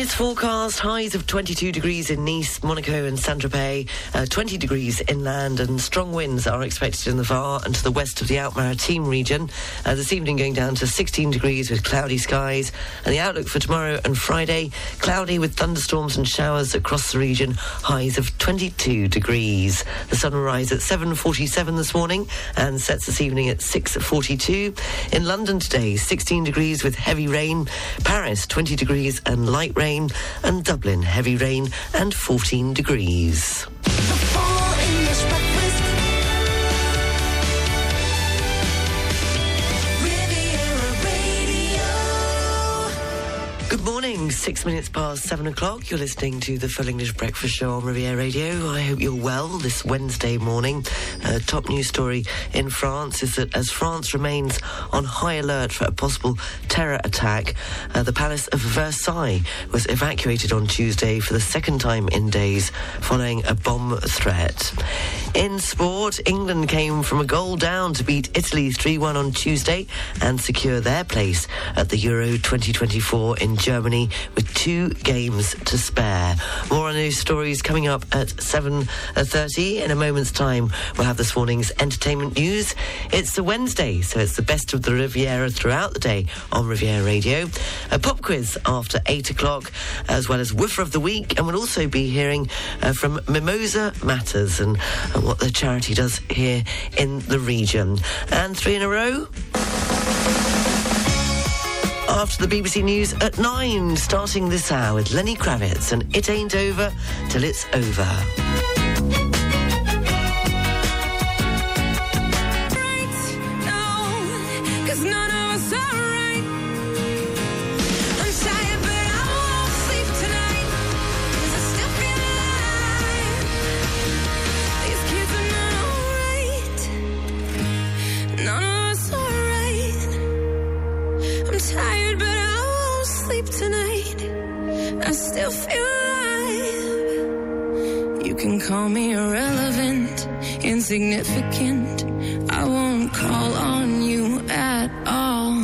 is forecast highs of 22 degrees in Nice, Monaco, and Saint Tropez, uh, 20 degrees inland, and strong winds are expected in the Var and to the west of the Alpes-Maritimes region. Uh, this evening going down to 16 degrees with cloudy skies, and the outlook for tomorrow and Friday cloudy with thunderstorms and showers across the region, highs of 22 degrees. The sun will rise at 7:47 this morning and sets this evening at 6:42. In London today, 16 degrees with heavy rain. Paris, 20 degrees and light rain, and Dublin, heavy rain and 14 degrees. Morning, six minutes past seven o'clock. You're listening to the Full English Breakfast Show on Riviera Radio. I hope you're well this Wednesday morning. Uh, top news story in France is that as France remains on high alert for a possible terror attack, uh, the Palace of Versailles was evacuated on Tuesday for the second time in days following a bomb threat. In sport, England came from a goal down to beat Italy 3 1 on Tuesday and secure their place at the Euro 2024 in Germany with two games to spare. More on those stories coming up at 7.30. In a moment's time, we'll have this morning's entertainment news. It's a Wednesday, so it's the best of the Riviera throughout the day on Riviera Radio. A pop quiz after 8 o'clock, as well as Woofer of the Week, and we'll also be hearing uh, from Mimosa Matters and, and what the charity does here in the region. And three in a row after the BBC News at 9, starting this hour with Lenny Kravitz and It Ain't Over Till It's Over. I still feel. You can call me irrelevant, insignificant. I won't call on you at all.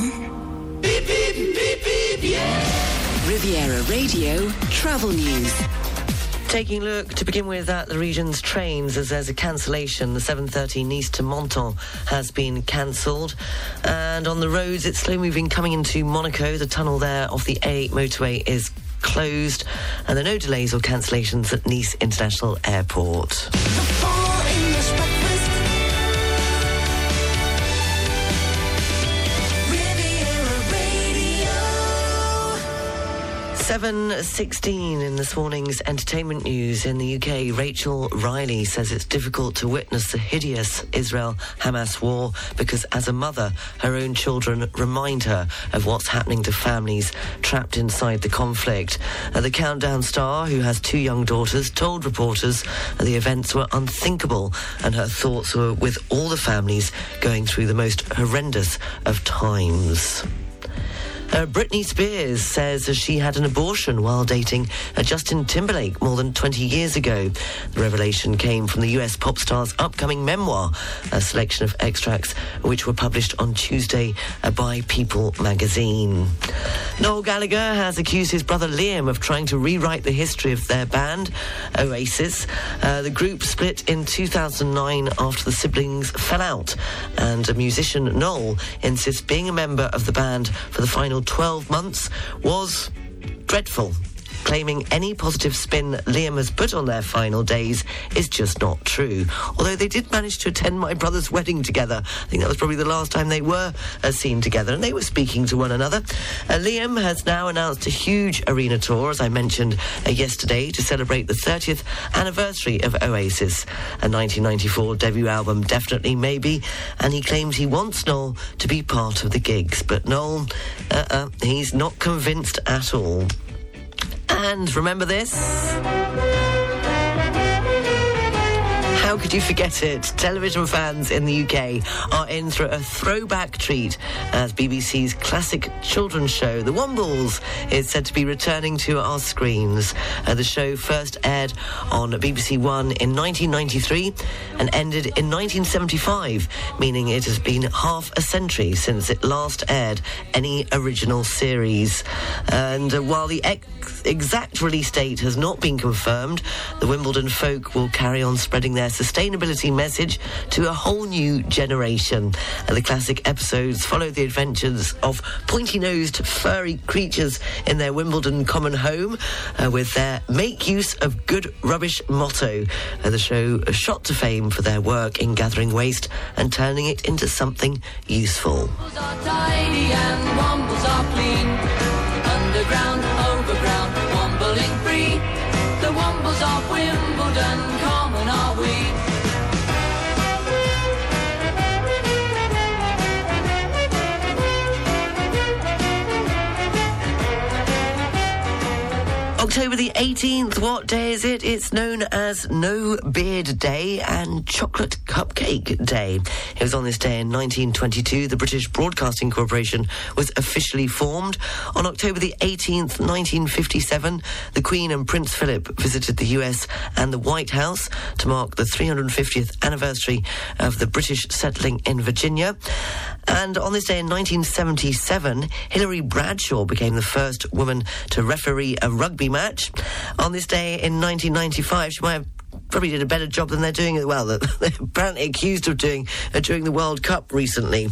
Beep, beep, beep, beep, yeah. Riviera Radio Travel News. Taking a look to begin with at the region's trains as there's a cancellation. The 7.30 Nice to Menton has been cancelled. And on the roads, it's slow moving coming into Monaco. The tunnel there off the A8 motorway is closed. And there are no delays or cancellations at Nice International Airport. 7.16 in this morning's entertainment news in the UK. Rachel Riley says it's difficult to witness the hideous Israel-Hamas war because as a mother, her own children remind her of what's happening to families trapped inside the conflict. Uh, the Countdown star, who has two young daughters, told reporters the events were unthinkable and her thoughts were with all the families going through the most horrendous of times. Uh, Britney Spears says she had an abortion while dating uh, Justin Timberlake more than 20 years ago. The revelation came from the US pop star's upcoming memoir, a selection of extracts which were published on Tuesday uh, by People magazine. Noel Gallagher has accused his brother Liam of trying to rewrite the history of their band, Oasis. Uh, the group split in 2009 after the siblings fell out, and musician Noel insists being a member of the band for the final 12 months was dreadful claiming any positive spin Liam has put on their final days is just not true. Although they did manage to attend my brother's wedding together. I think that was probably the last time they were uh, seen together, and they were speaking to one another. Uh, Liam has now announced a huge arena tour, as I mentioned uh, yesterday, to celebrate the 30th anniversary of Oasis. A 1994 debut album, Definitely Maybe, and he claims he wants Noel to be part of the gigs. But Noel, uh-uh, he's not convinced at all. And remember this? How could you forget it? Television fans in the UK are in for a throwback treat as BBC's classic children's show, The Wombles, is said to be returning to our screens. Uh, the show first aired on BBC One in 1993 and ended in 1975, meaning it has been half a century since it last aired any original series. And uh, while the ex- exact release date has not been confirmed, the Wimbledon folk will carry on spreading their sustainability message to a whole new generation. And the classic episodes follow the adventures of pointy nosed, furry creatures in their Wimbledon common home uh, with their Make Use of Good Rubbish motto. The show shot to fame for their work in gathering waste and turning it into something useful. October the 18th, what day is it? It's known as No Beard Day and Chocolate Cupcake Day. It was on this day in 1922 the British Broadcasting Corporation was officially formed. On October the 18th, 1957, the Queen and Prince Philip visited the US and the White House to mark the 350th anniversary of the British settling in Virginia. And on this day in 1977, Hilary Bradshaw became the first woman to referee a rugby match. On this day in 1995, she might have probably did a better job than they're doing well. They're apparently accused of doing uh, during the World Cup recently.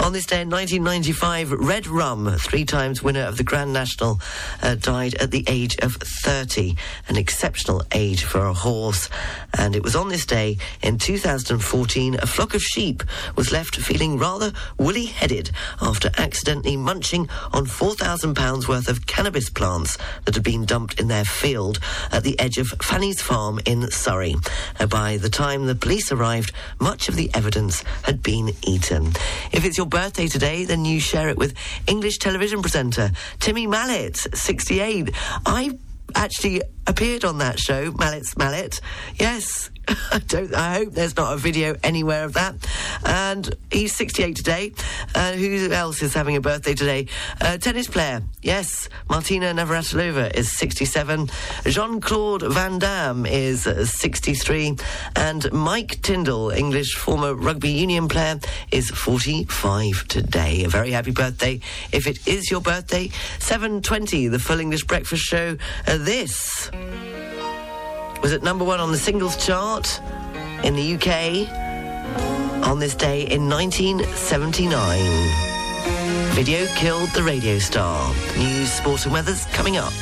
On this day in 1995, Red Rum, three times winner of the Grand National, uh, died at the age of 30, an exceptional age for a horse. And it was on this day in 2014, a flock of sheep was left feeling rather woolly-headed after accidentally munching on 4,000 pounds worth of cannabis plants that had been dumped in their field at the edge of Fanny's farm in Surrey. Uh, by the time the police arrived, much of the evidence had been eaten. If it's your birthday today, then you share it with English television presenter Timmy Mallett, 68. I actually appeared on that show, Mallett's Mallet. Yes. I don't. I hope there's not a video anywhere of that. And he's 68 today. Uh, who else is having a birthday today? Uh, tennis player. Yes, Martina Navratilova is 67. Jean Claude Van Damme is uh, 63, and Mike Tindall, English former rugby union player, is 45 today. A very happy birthday if it is your birthday. 7:20, the Full English Breakfast Show. Uh, this was at number one on the singles chart in the UK on this day in 1979. Video killed the radio star. News, sport, and weather's coming up.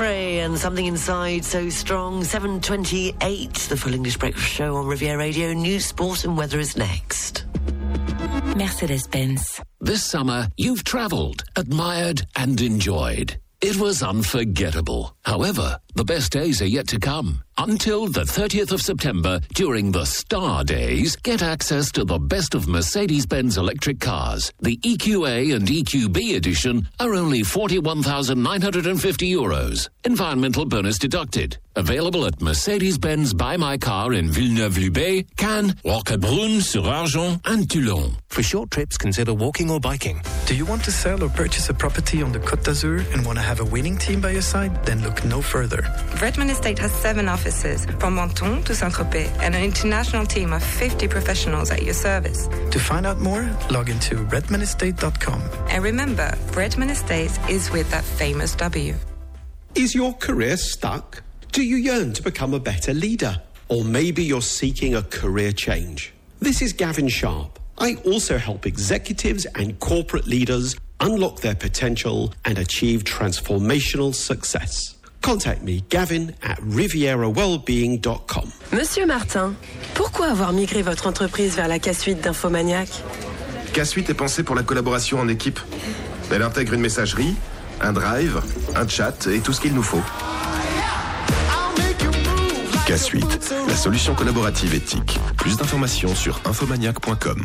Labi Siffre and something inside so strong. 728, the full English breakfast show on Riviera Radio. News, sport, and weather is next. Mercedes Benz. This summer, you've traveled, admired, and enjoyed. It was unforgettable. However, the best days are yet to come. Until the 30th of September, during the Star Days, get access to the best of Mercedes Benz electric cars. The EQA and EQB edition are only 41,950 euros. Environmental bonus deducted. Available at Mercedes Benz Buy My Car in Villeneuve-Loubet, Cannes, Walkerbrunn, sur Argent, and Toulon. For short trips, consider walking or biking. Do you want to sell or purchase a property on the Côte d'Azur and want to have a winning team by your side? Then look no further. Redmond Estate has seven offices, from Menton to Saint-Tropez, and an international team of 50 professionals at your service. To find out more, log into redmanestate.com. And remember, Redmond Estate is with that famous W. Is your career stuck? Do you yearn to become a better leader? Or maybe you're seeking a career change? This is Gavin Sharp. I also help executives and corporate leaders unlock their potential and achieve transformational success. Contact me, Gavin at rivierawellbeing.com. Monsieur Martin, pourquoi avoir migré votre entreprise vers la K-Suite d'Infomaniac? K-Suite est pensée pour la collaboration en équipe. Elle intègre une messagerie, un drive, un chat et tout ce qu'il nous faut. K-Suite, la solution collaborative éthique. Plus d'informations sur infomaniac.com.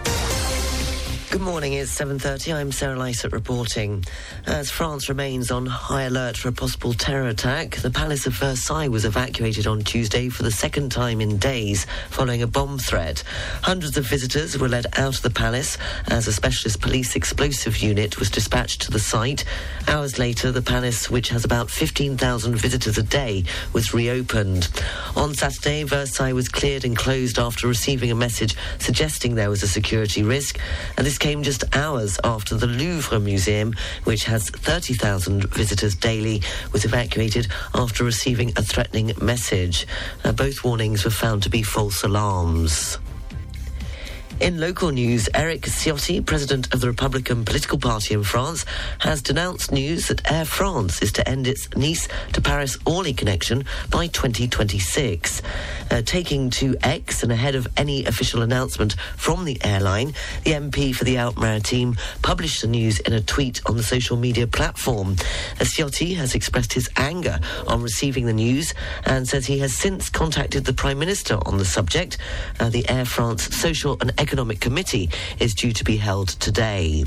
Good morning, it's 7.30. I'm Sarah Lysett reporting. As France remains on high alert for a possible terror attack, the Palace of Versailles was evacuated on Tuesday for the second time in days following a bomb threat. Hundreds of visitors were led out of the palace as a specialist police explosive unit was dispatched to the site. Hours later, the palace, which has about 15,000 visitors a day, was reopened. On Saturday, Versailles was cleared and closed after receiving a message suggesting there was a security risk. And this came just hours after the Louvre Museum, which has 30,000 visitors daily, was evacuated after receiving a threatening message. Uh, both warnings were found to be false alarms. In local news, Eric Ciotti, president of the Republican political party in France, has denounced news that Air France is to end its Nice to Paris Orly connection by 2026. Uh, taking to X and ahead of any official announcement from the airline, the MP for the Alpes-Maritimes published the news in a tweet on the social media platform. Uh, Ciotti has expressed his anger on receiving the news and says he has since contacted the Prime Minister on the subject. Uh, the Air France Social and Economic Committee is due to be held today.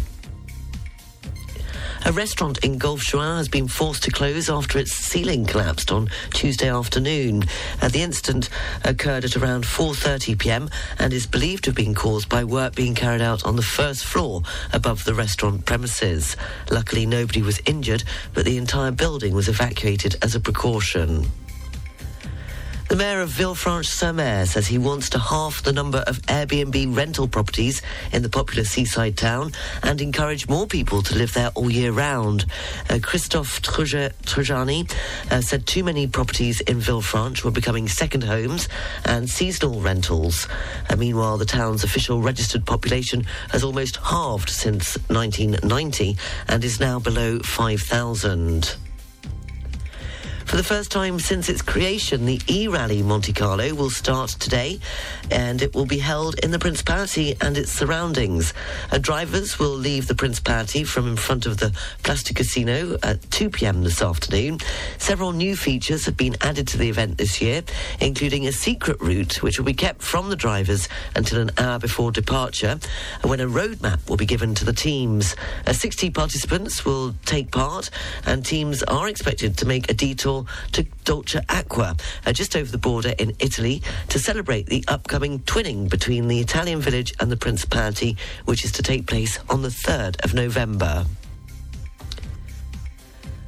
A restaurant in Golfe-Juan has been forced to close after its ceiling collapsed on Tuesday afternoon. Uh, the incident occurred at around 4:30 p.m. and is believed to have been caused by work being carried out on the first floor above the restaurant premises. Luckily, nobody was injured, but the entire building was evacuated as a precaution. The mayor of Villefranche-sur-Mer says he wants to halve the number of Airbnb rental properties in the popular seaside town and encourage more people to live there all year round. Uh, Christophe Trojani uh, said too many properties in Villefranche were becoming second homes and seasonal rentals. Uh, meanwhile, the town's official registered population has almost halved since 1990 and is now below 5,000. For the first time since its creation, the e-rally Monte Carlo will start today and it will be held in the Principality and its surroundings. Uh, drivers will leave the Principality from in front of the Place du Casino at 2 p.m. this afternoon. Several new features have been added to the event this year, including a secret route which will be kept from the drivers until an hour before departure, when a roadmap will be given to the teams. Uh, 60 participants will take part and teams are expected to make a detour to Dolce Acqua, uh, just over the border in Italy, to celebrate the upcoming twinning between the Italian village and the Principality, which is to take place on the 3rd of November.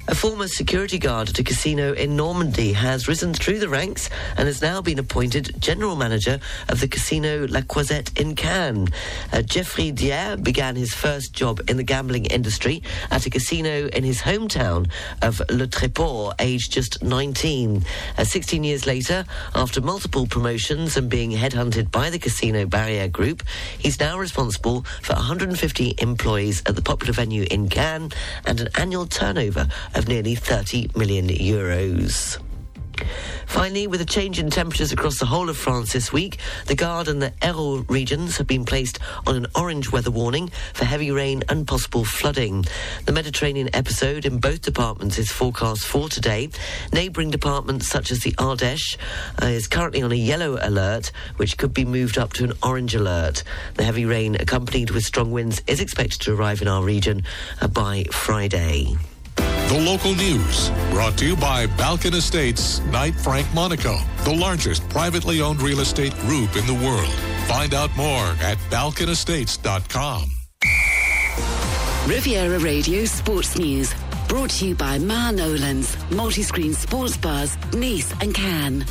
A former security guard at a casino in Normandy has risen through the ranks and has now been appointed general manager of the casino La Croisette in Cannes. Uh, Geoffrey Dier began his first job in the gambling industry at a casino in his hometown of Le Tréport, aged just 19. Uh, 16 years later, after multiple promotions and being headhunted by the Casino Barrière Group, he's now responsible for 150 employees at the popular venue in Cannes and an annual turnover of nearly 30 million euros. Finally, with a change in temperatures across the whole of France this week, the Gard and the Hérault regions have been placed on an orange weather warning for heavy rain and possible flooding. The Mediterranean episode in both departments is forecast for today. Neighbouring departments such as the Ardèche uh, is currently on a yellow alert, which could be moved up to an orange alert. The heavy rain, accompanied with strong winds, is expected to arrive in our region uh, by Friday. The local news brought to you by Balkan Estates, Knight Frank Monaco, the largest privately owned real estate group in the world. Find out more at balkanestates.com. Riviera Radio Sports News. Brought to you by Ma Nolan's, multi-screen sports bars, Nice and Cannes.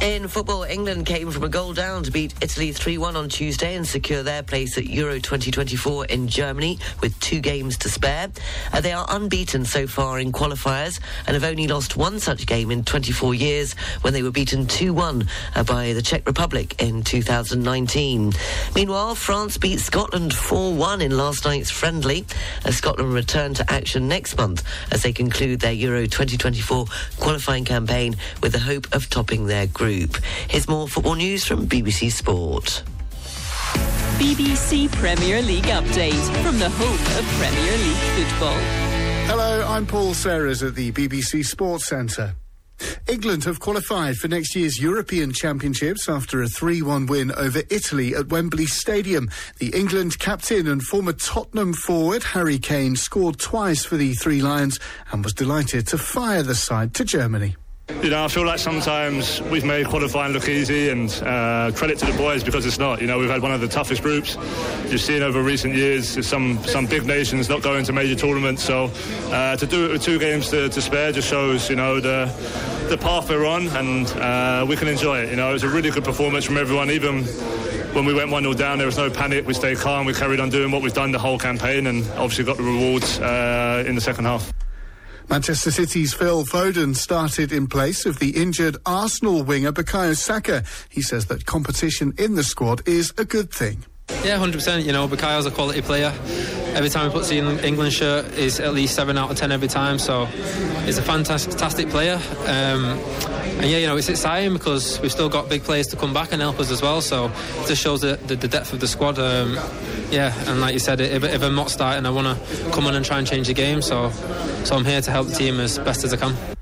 In football, England came from a goal down to beat Italy 3 1 on Tuesday and secure their place at Euro 2024 in Germany with two games to spare. Uh, they are unbeaten so far in qualifiers and have only lost one such game in 24 years when they were beaten 2 1 uh, by the Czech Republic in 2019. Meanwhile, France beat Scotland 4 1 in last night's friendly. Uh, Scotland return to action next month as they conclude their Euro 2024 qualifying campaign with the hope of topping their group. Here's more football news from BBC Sport. BBC Premier League update from the home of Premier League football. Hello, I'm Paul Serres at the BBC Sports Centre. England have qualified for next year's European Championships after a 3 1 win over Italy at Wembley Stadium. The England captain and former Tottenham forward Harry Kane scored twice for the Three Lions and was delighted to fire the side to Germany. You know, I feel like sometimes we've made qualifying look easy, and uh, credit to the boys because it's not. You know, we've had one of the toughest groups you've seen over recent years. Some some big nations not going to major tournaments, so uh, to do it with two games to, to, spare just shows you know the the path we're on, and uh, we can enjoy it. You know, it was a really good performance from everyone, even. When we went 1 0 down, there was no panic. We stayed calm. We carried on doing what we've done the whole campaign and obviously got the rewards uh, in the second half. Manchester City's Phil Foden started in place of the injured Arsenal winger Bukayo Saka. He says that competition in the squad is a good thing. Yeah, 100%. You know, Bukayo's a quality player. Every time he puts the England shirt, is at least 7 out of 10 every time. So he's a fantastic player. Um, and yeah, you know, it's exciting because we've still got big players to come back and help us as well. So it just shows the, the, the depth of the squad. Um, yeah, and like you said, if, if I'm not starting, I want to come on and try and change the game. So, so I'm here to help the team as best as I can.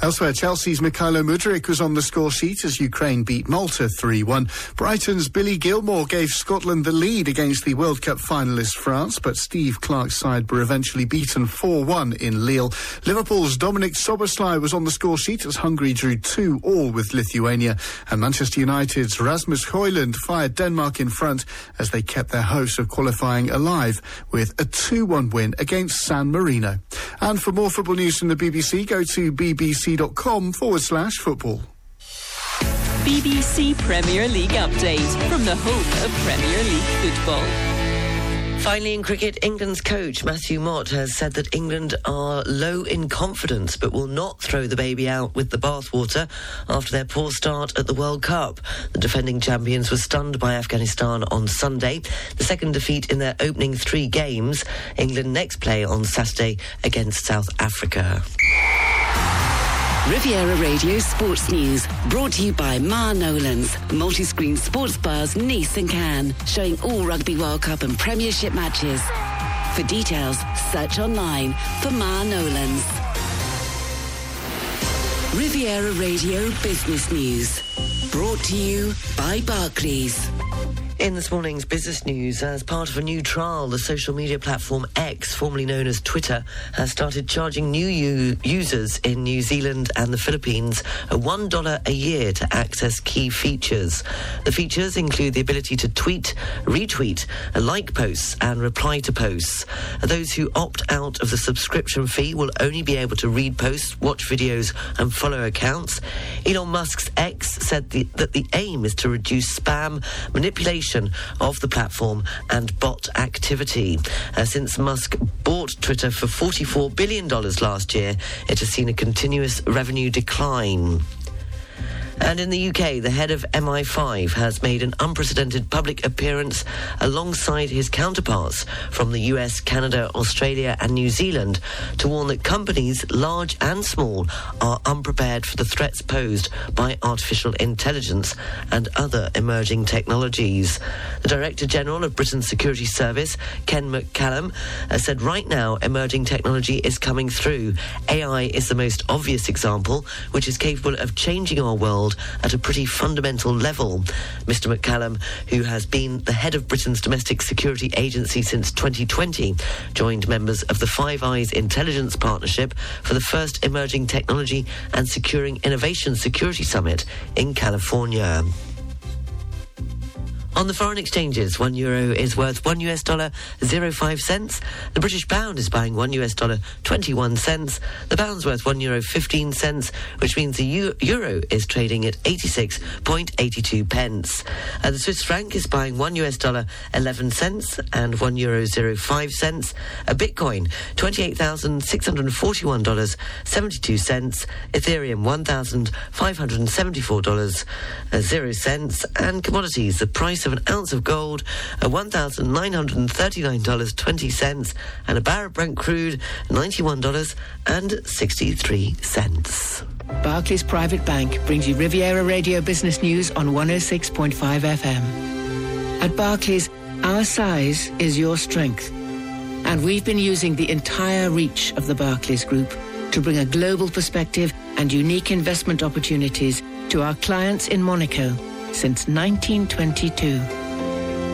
Elsewhere, Chelsea's Mykhailo Mudryk was on the score sheet as Ukraine beat Malta 3-1. Brighton's Billy Gilmour gave Scotland the lead against the World Cup finalist France, but Steve Clarke's side were eventually beaten 4-1 in Lille. Liverpool's Dominik Szoboszlai was on the score sheet as Hungary drew 2-all with Lithuania, and Manchester United's Rasmus Højlund fired Denmark in front as they kept their hopes of qualifying alive with a 2-1 win against San Marino. And for more football news from the BBC, go to BBC bbc.com forward slash football. BBC Premier League update from the home of Premier League football. Finally, in cricket, England's coach Matthew Mott has said that England are low in confidence but will not throw the baby out with the bathwater after their poor start at the World Cup. The defending champions were stunned by Afghanistan on Sunday, the second defeat in their opening three games. England next play on Saturday against South Africa. Riviera Radio Sports News, brought to you by Ma Nolan's, multi-screen sports bars Nice and Cannes, showing all Rugby World Cup and Premiership matches. For details, search online for Ma Nolan's. Riviera Radio Business News, brought to you by Barclays. In this morning's business news, as part of a new trial, the social media platform X, formerly known as Twitter, has started charging new u- users in New Zealand and the Philippines a $1 a year to access key features. The features include the ability to tweet, retweet, like posts, and reply to posts. Those who opt out of the subscription fee will only be able to read posts, watch videos, and follow accounts. Elon Musk's X said the, that the aim is to reduce spam, manipulation, of the platform and bot activity. Uh, since Musk bought Twitter for $44 billion last year, it has seen a continuous revenue decline. And in the UK, the head of MI5 has made an unprecedented public appearance alongside his counterparts from the US, Canada, Australia, and New Zealand to warn that companies, large and small, are unprepared for the threats posed by artificial intelligence and other emerging technologies. The Director General of Britain's Security Service, Ken McCallum, uh, said right now emerging technology is coming through. AI is the most obvious example, which is capable of changing our world at a pretty fundamental level. Mr. McCallum, who has been the head of Britain's domestic security agency since 2020, joined members of the Five Eyes Intelligence Partnership for the first Emerging Technology and Securing Innovation Security Summit in California. On the foreign exchanges, one euro is worth one US dollar, zero five cents. The British pound is buying one US dollar, 21 cents. The pound's worth one euro, 15 cents, which means the eu- euro is trading at 86.82 pence. Uh, the Swiss franc is buying one US dollar, 11 cents, and one euro, zero five cents. A Bitcoin, $28,641, 72 cents. Ethereum, $1,574, uh, zero cents. And commodities, the price of an ounce of gold at $1,939.20 and a barrel of Brent crude $91.63. Barclays Private Bank brings you Riviera Radio Business News on 106.5 FM. At Barclays, our size is your strength. And we've been using the entire reach of the Barclays Group to bring a global perspective and unique investment opportunities to our clients in Monaco since 1922.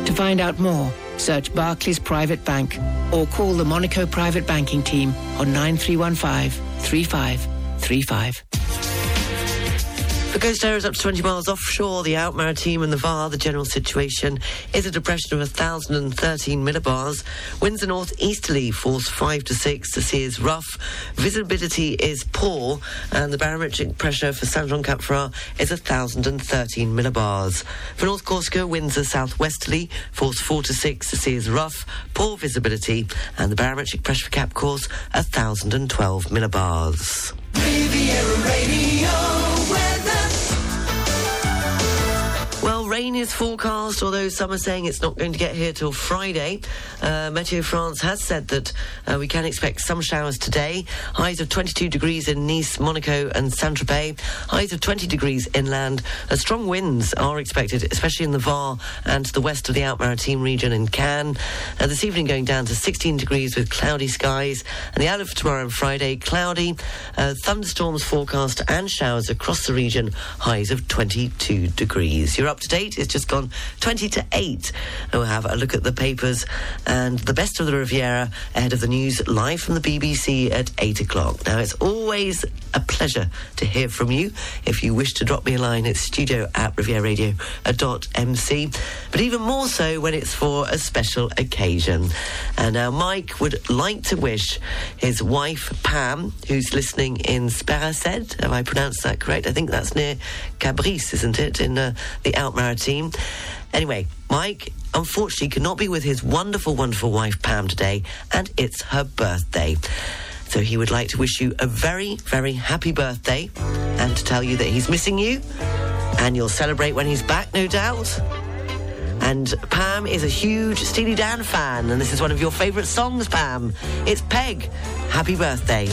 To find out more, search Barclays Private Bank or call the Monaco Private Banking Team on 9315 3535. The coast is up to 20 miles offshore. The Alpes-Maritimes and the VAR, the general situation is a depression of 1,013 millibars. Winds are northeasterly, force 5 to 6. The sea is rough. Visibility is poor. And the barometric pressure for Saint Jean Cap Ferrat is 1,013 millibars. For North Corsica, winds are southwesterly, force 4 to 6. The sea is rough, poor visibility. And the barometric pressure for Cap Corse, 1,012 millibars. Riviera Radio rain is forecast, although some are saying it's not going to get here till Friday. Uh, Meteo France has said that uh, we can expect some showers today. Highs of 22 degrees in Nice, Monaco, and Saint Tropez. Highs of 20 degrees inland. Uh, strong winds are expected, especially in the Var and to the west of the Alpes-Maritimes region in Cannes. Uh, this evening going down to 16 degrees with cloudy skies. And the outlook for tomorrow and Friday, cloudy, uh, thunderstorms forecast and showers across the region. Highs of 22 degrees. You're up to date. It's just gone 20 to 8. And we'll have a look at the papers and the best of the Riviera ahead of the news live from the BBC at 8 o'clock. Now, it's always a pleasure to hear from you. If you wish to drop me a line, it's studio at rivieraradio.mc. But even more so when it's for a special occasion. And now Mike would like to wish his wife, Pam, who's listening in Spéracèdes. Have I pronounced that correct? I think that's near Cabris, isn't it, in uh, the Out team. Anyway, Mike unfortunately cannot be with his wonderful, wonderful wife Pam today, and it's her birthday. So he would like to wish you a very, very happy birthday and to tell you that he's missing you and you'll celebrate when he's back, no doubt. And Pam is a huge Steely Dan fan, and this is one of your favourite songs, Pam. It's Peg. Happy birthday.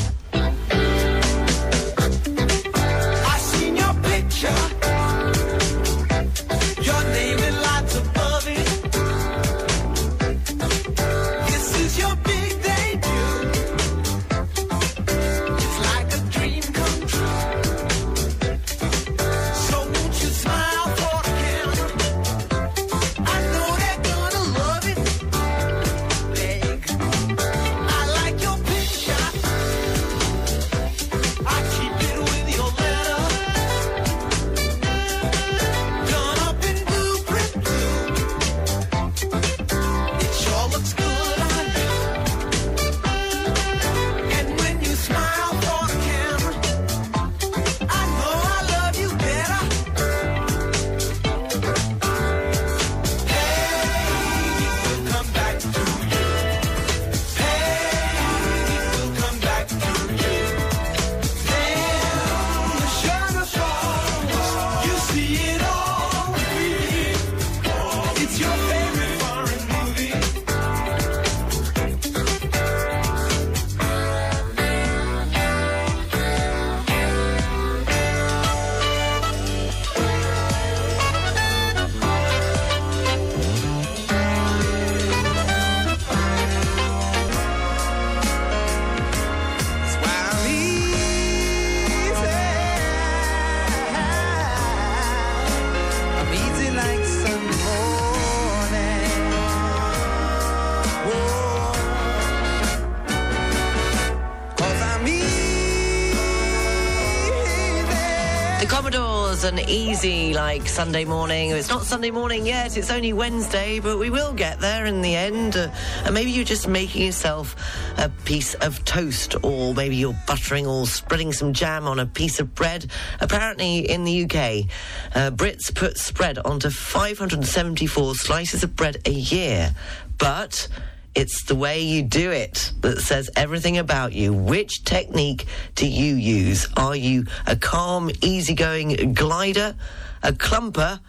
Like, Sunday morning. It's not Sunday morning yet, it's only Wednesday, but we will get there in the end. Uh, and maybe you're just making yourself a piece of toast, or maybe you're buttering or spreading some jam on a piece of bread. Apparently, in the UK, uh, Brits put spread onto 574 slices of bread a year. But it's the way you do it that says everything about you. Which technique do you use? Are you a calm, easygoing glider, a clumper?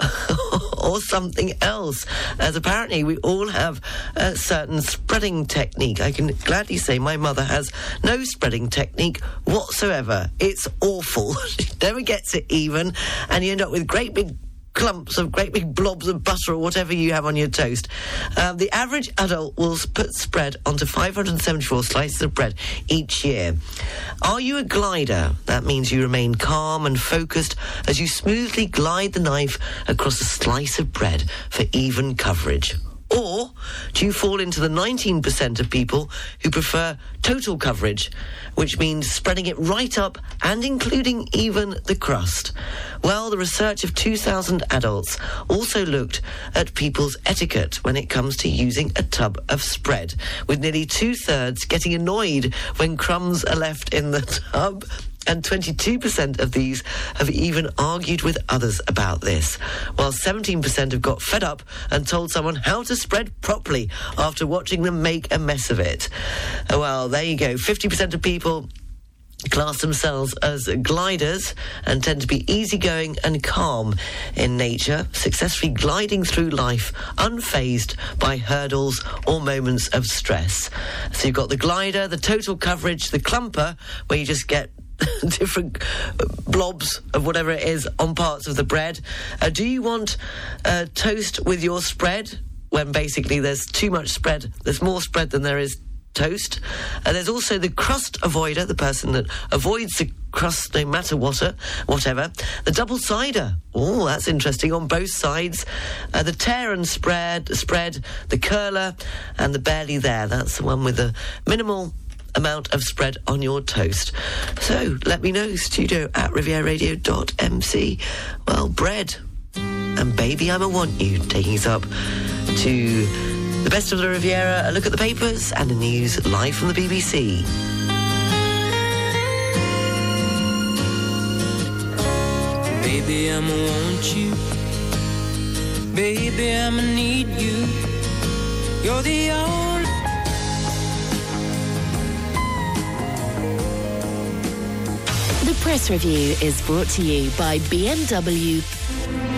or something else, as apparently we all have a certain spreading technique. I can gladly say my mother has no spreading technique whatsoever. It's awful. she never gets it even, and you end up with great big clumps of great big blobs of butter or whatever you have on your toast. Um, the average adult will put spread onto 574 slices of bread each year. Are you a glider? That means you remain calm and focused as you smoothly glide the knife across a slice of bread for even coverage. Or do you fall into the 19% of people who prefer total coverage, which means spreading it right up and including even the crust? Well, the research of 2,000 adults also looked at people's etiquette when it comes to using a tub of spread, with nearly two thirds getting annoyed when crumbs are left in the tub and 22% of these have even argued with others about this, while 17% have got fed up and told someone how to spread properly after watching them make a mess of it. Well, there you go. 50% of people class themselves as gliders and tend to be easygoing and calm in nature, successfully gliding through life unfazed by hurdles or moments of stress. So you've got the glider, the total coverage, the clumper, where you just get different blobs of whatever it is on parts of the bread. Uh, do you want uh, toast with your spread when basically there's too much spread? There's more spread than there is toast. Uh, there's also the crust avoider, the person that avoids the crust no matter what, uh, whatever. The double cider. Oh, that's interesting on both sides. Uh, the tear and spread, spread, the curler, and the barely there. That's the one with the minimal amount of spread on your toast. So let me know, studio at rivieraradio.mc. Well, bread. And baby, I'm a want you, taking us up to the best of the Riviera, a look at the papers and the news live from the BBC. Baby, I'ma want you. Baby, I'ma need you. You're the only. The press review is brought to you by BMW.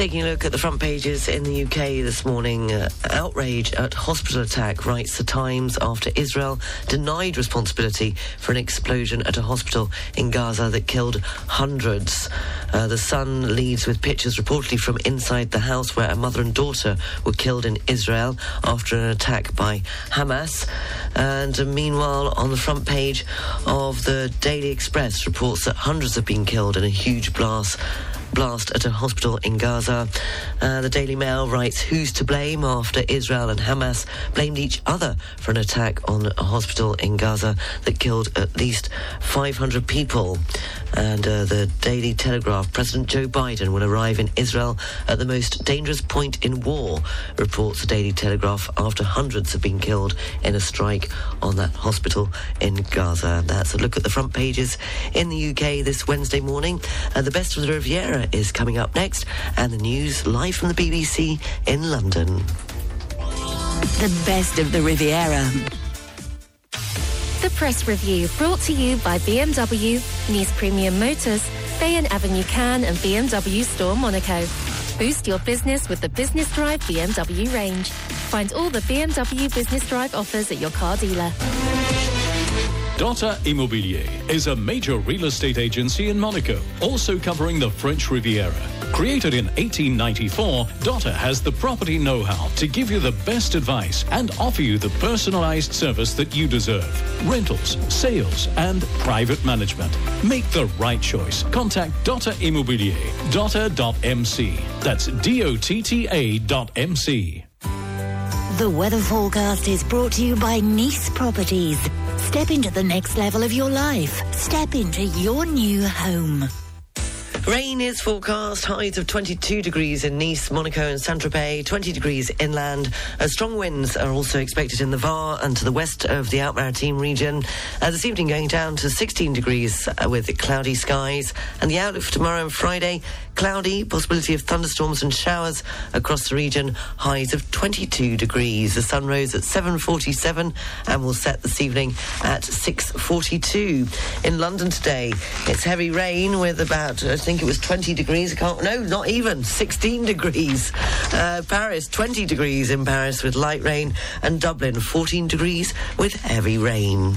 Taking a look at the front pages in the UK this morning, uh, outrage at hospital attack, writes the Times, after Israel denied responsibility for an explosion at a hospital in Gaza that killed hundreds. Uh, the Sun leads with pictures reportedly from inside the house where a mother and daughter were killed in Israel after an attack by Hamas. And uh, meanwhile, on the front page of the Daily Express, reports that hundreds have been killed in a huge blast blast at a hospital in Gaza. Uh, the Daily Mail writes, Who's to blame after Israel and Hamas blamed each other for an attack on a hospital in Gaza that killed at least 500 people? And uh, the Daily Telegraph, President Joe Biden will arrive in Israel at the most dangerous point in war, reports the Daily Telegraph, after hundreds have been killed in a strike on that hospital in Gaza. That's a look at the front pages in the UK this Wednesday morning. Uh, the best of the Riviera is coming up next, and the news live from the BBC in London. The best of the Riviera. The press review brought to you by BMW, Nice Premium Motors, Bayonne Avenue Cannes, and BMW Store Monaco. Boost your business with the Business Drive BMW range. Find all the BMW Business Drive offers at your car dealer. Dotta Immobilier is a major real estate agency in Monaco, also covering the French Riviera. Created in 1894, Dotta has the property know-how to give you the best advice and offer you the personalized service that you deserve. Rentals, sales, and private management. Make the right choice. Contact Dotta Immobilier. Dotta.mc. That's D-O-T-T-A dot M-C. The weather forecast is brought to you by Nice Properties. Step into the next level of your life. Step into your new home. Rain is forecast, highs of 22 degrees in Nice, Monaco and Saint-Tropez, 20 degrees inland. Uh, strong winds are also expected in the Var and to the west of the Alpes-Maritimes region. Uh, this evening going down to 16 degrees uh, with cloudy skies. And the outlook for tomorrow and Friday, cloudy, possibility of thunderstorms and showers across the region, highs of 22 degrees. The sun rose at 7.47 and will set this evening at 6.42. In London today, it's heavy rain with about, I think it was 20 degrees. I can't, no, not even, 16 degrees. Uh, Paris, 20 degrees in Paris with light rain. And Dublin, 14 degrees with heavy rain.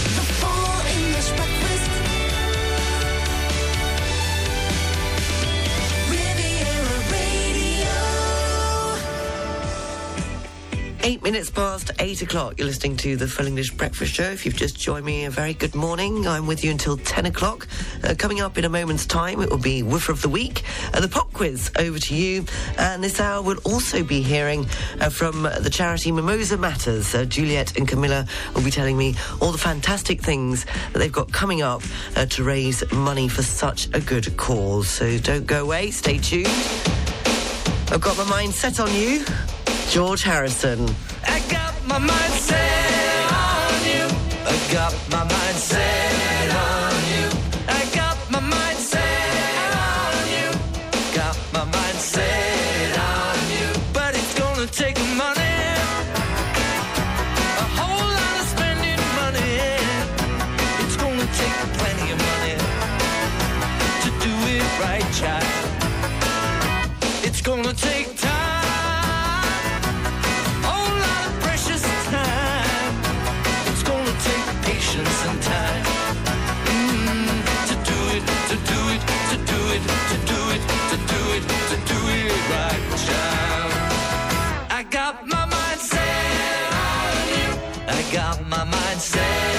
Eight minutes past eight o'clock. You're listening to the Full English Breakfast Show. If you've just joined me, a very good morning. I'm with you until 10 o'clock. Uh, coming up in a moment's time, it will be Woofer of the Week, uh, the pop quiz over to you. And this hour we'll also be hearing uh, from the charity Mimosa Matters. Uh, Juliet and Camilla will be telling me all the fantastic things that they've got coming up uh, to raise money for such a good cause. So don't go away. Stay tuned. I've got my mind set on you. George Harrison. I got my mind set on you. I got my mind set my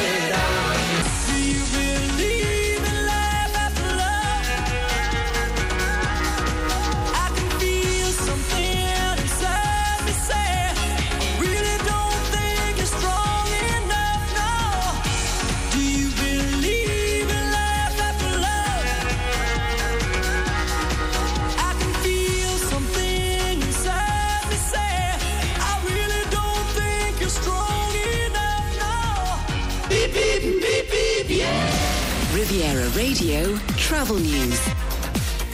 Radio Travel News.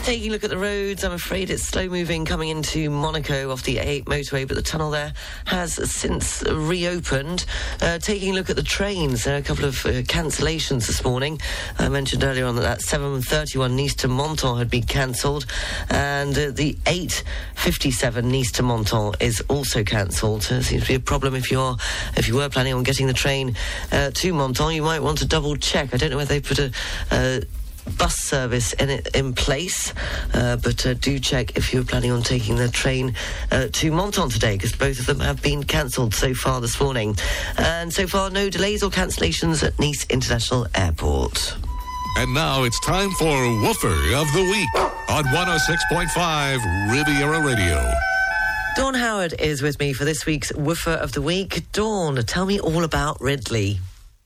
Taking a look at the roads, I'm afraid it's slow moving coming into Monaco off the A8 motorway, but the tunnel there has since reopened. Uh, taking a look at the trains, there are a couple of uh, cancellations this morning. I mentioned earlier on that that 731 Nice to Menton had been cancelled, and uh, the 857 Nice to Menton is also cancelled. So it seems to be a problem if you're if you were planning on getting the train uh, to Menton. You might want to double check. I don't know whether they put a uh, bus service in it in place, uh, but uh, do check if you're planning on taking the train uh, to Menton today, because both of them have been cancelled so far this morning. And so far, no delays or cancellations at Nice International Airport. And now it's time for Woofer of the Week on 106.5 Riviera Radio. Dawn Howard is with me for this week's Woofer of the Week. Dawn, tell me all about Ridley.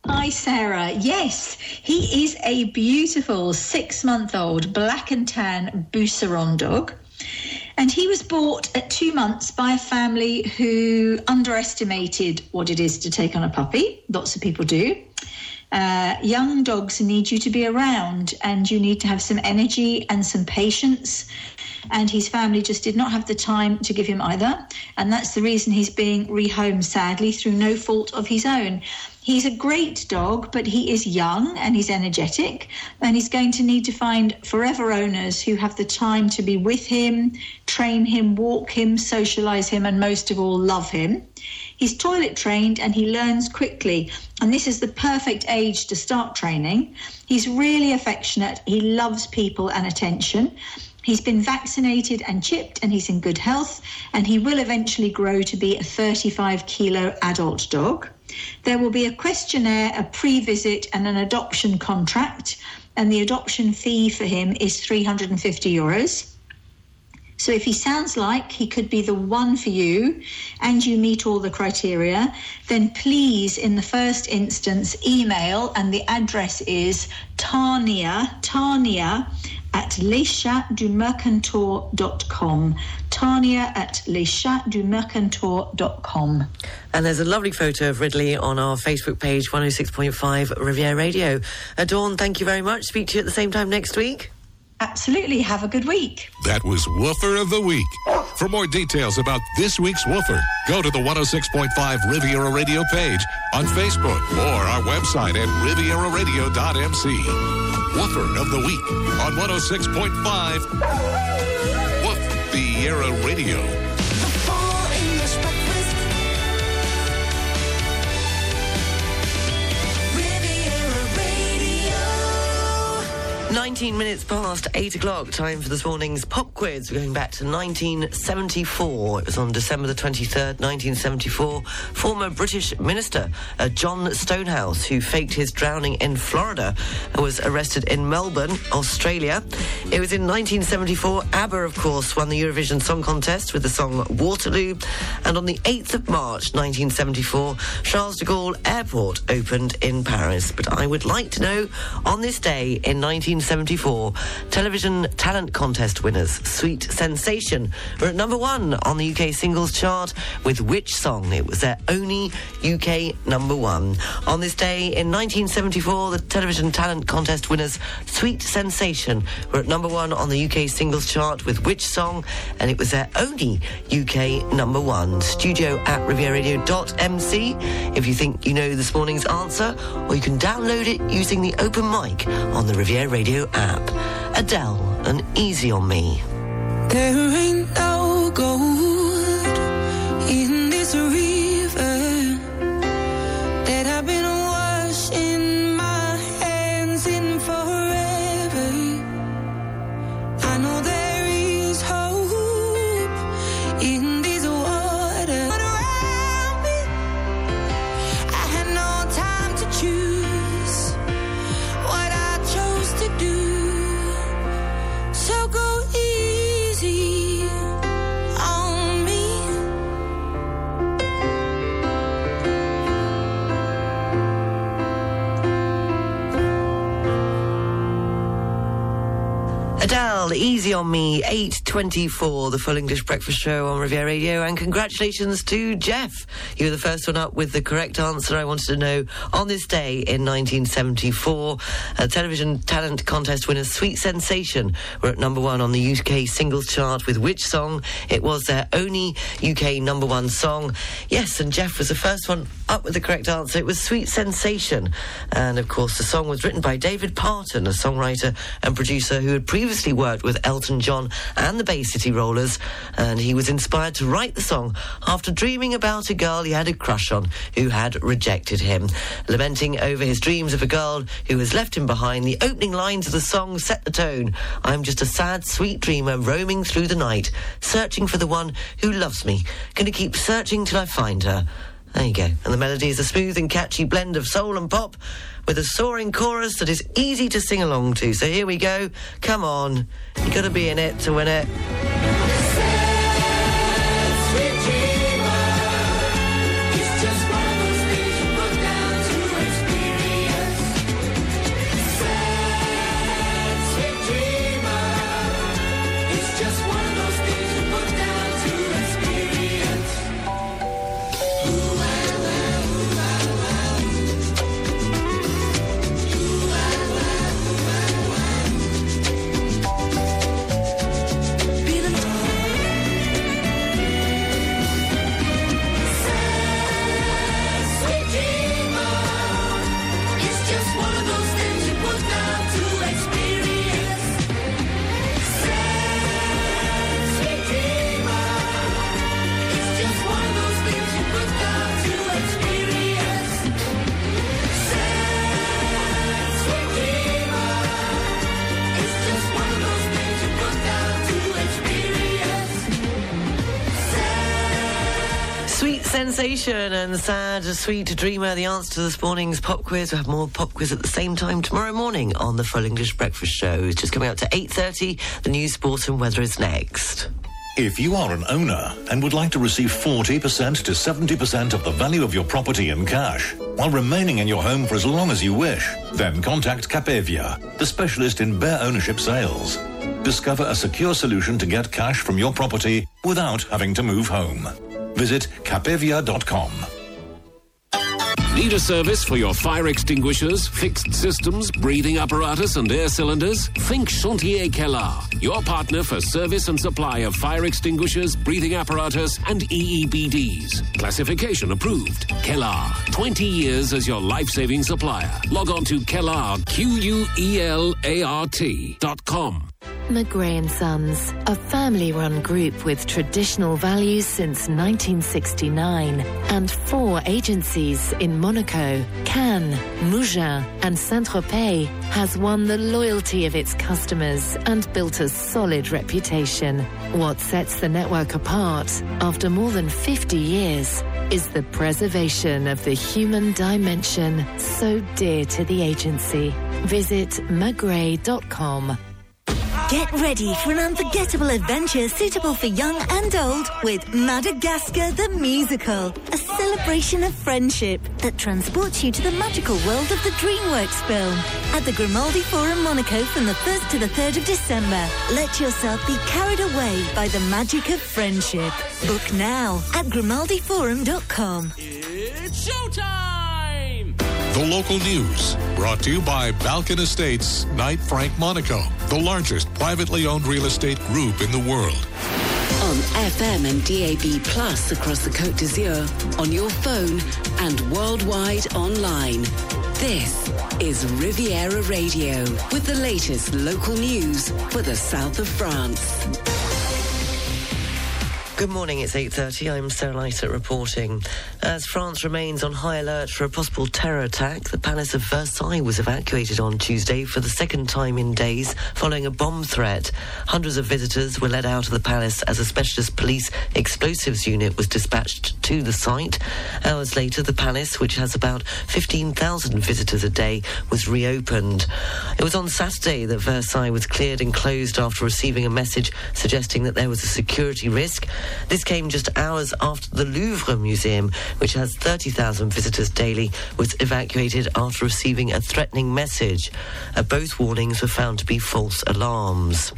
Hi, Sarah. Yes, he is a beautiful six month old black and tan Beauceron dog. And he was bought at two months by a family who underestimated what it is to take on a puppy. Lots of people do. Uh, young dogs need you to be around and you need to have some energy and some patience. And his family just did not have the time to give him either. And that's the reason he's being rehomed, sadly, through no fault of his own. He's a great dog, but he is young and he's energetic, and he's going to need to find forever owners who have the time to be with him, train him, walk him, socialize him, and most of all, love him. He's toilet trained and he learns quickly, and this is the perfect age to start training. He's really affectionate, he loves people and attention. He's been vaccinated and chipped, and he's in good health, and he will eventually grow to be a 35 kilo adult dog. There will be a questionnaire, a pre visit, and an adoption contract. And the adoption fee for him is 350 euros. So if he sounds like he could be the one for you and you meet all the criteria, then please, in the first instance, email and the address is Tania, Tania at leschatsdumercantour.com. Tania at leschatsdumercantour.com. And there's a lovely photo of Ridley on our Facebook page, 106.5 Riviera Radio. Dawn, thank you very much. Speak to you at the same time next week. Absolutely. Have a good week. That was Woofer of the Week. For more details about this week's Woofer, go to the 106.5 Riviera Radio page on Facebook or our website at rivieraradio.mc. Woofer of the Week on 106.5 Woof Radio. 19 minutes past 8 o'clock, time for this morning's pop quiz. We're going back to 1974. It was on December the 23rd, 1974. Former British minister uh, John Stonehouse, who faked his drowning in Florida, was arrested in Melbourne, Australia. It was in 1974. ABBA, of course, won the Eurovision Song Contest with the song Waterloo. And on the 8th of March, 1974, Charles de Gaulle Airport opened in Paris. But I would like to know, on this day in 1974, television talent contest winners Sweet Sensation were at number one on the UK singles chart with which song? It was their only UK number one. On this day in 1974, the television talent contest winners Sweet Sensation were at number one on the UK singles chart with which song? And it was their only UK number one. Studio at rivieraradio.mc if you think you know this morning's answer, or you can download it using the open mic on the Riviera Radio app. Adele and Easy on Me. There ain't no gold Easy on Me, 8.24, the full English breakfast show on Riviera Radio. And congratulations to Jeff. You were the first one up with the correct answer. I wanted to know, on this day in 1974, A television talent contest winners Sweet Sensation were at number one on the UK singles chart with which song? It was their only UK number one song. Yes, and Jeff was the first one up with the correct answer. It was Sweet Sensation. And of course, the song was written by David Parton, a songwriter and producer who had previously worked with Elton John and the Bay City Rollers. And he was inspired to write the song after dreaming about a girl he had a crush on who had rejected him. Lamenting over his dreams of a girl who has left him behind, the opening lines of the song set the tone. I'm just a sad, sweet dreamer roaming through the night, searching for the one who loves me. Gonna keep searching till I find her. There you go. And the melody is a smooth and catchy blend of soul and pop with a soaring chorus that is easy to sing along to. So here we go. Come on. You gotta be in it to win it. Sensation and sad, sweet dreamer. The answer to this morning's pop quiz. We'll have more pop quiz at the same time tomorrow morning on the Full English Breakfast Show. It's just coming up to 8.30. The news, sport and weather is next. If you are an owner and would like to receive 40% to 70% of the value of your property in cash while remaining in your home for as long as you wish, then contact Capevia, the specialist in bare ownership sales. Discover a secure solution to get cash from your property without having to move home. Visit capevia.com. Need a service for your fire extinguishers, fixed systems, breathing apparatus, and air cylinders? Think Chantier Quelart, your partner for service and supply of fire extinguishers, breathing apparatus, and EEBDs. Classification approved. Quelart, 20 years as your life saving supplier. Log on to Quelart, Q U E L A R T dot com. McGray and Sons, a family-run group with traditional values since 1969 and four agencies in Monaco, Cannes, Mougins and Saint-Tropez has won the loyalty of its customers and built a solid reputation. What sets the network apart after more than 50 years is the preservation of the human dimension so dear to the agency. Visit mcgray.com. Get ready for an unforgettable adventure suitable for young and old with Madagascar the Musical, a celebration of friendship that transports you to the magical world of the DreamWorks film. At the Grimaldi Forum Monaco from the 1st to the 3rd of December, let yourself be carried away by the magic of friendship. Book now at grimaldiforum.com. It's showtime! The local news brought to you by Balkan Estates, Knight Frank Monaco, the largest privately owned real estate group in the world. On FM and DAB Plus across the Côte d'Azur, on your phone and worldwide online. This is Riviera Radio with the latest local news for the south of France. Good morning, it's 8.30. I'm Sarah Lighter reporting. As France remains on high alert for a possible terror attack, the Palace of Versailles was evacuated on Tuesday for the second time in days following a bomb threat. Hundreds of visitors were led out of the palace as a specialist police explosives unit was dispatched to the site. Hours later, the palace, which has about 15,000 visitors a day, was reopened. It was on Saturday that Versailles was cleared and closed after receiving a message suggesting that there was a security risk. This came just hours after the Louvre Museum, which has 30,000 visitors daily, was evacuated after receiving a threatening message. Uh, both warnings were found to be false alarms.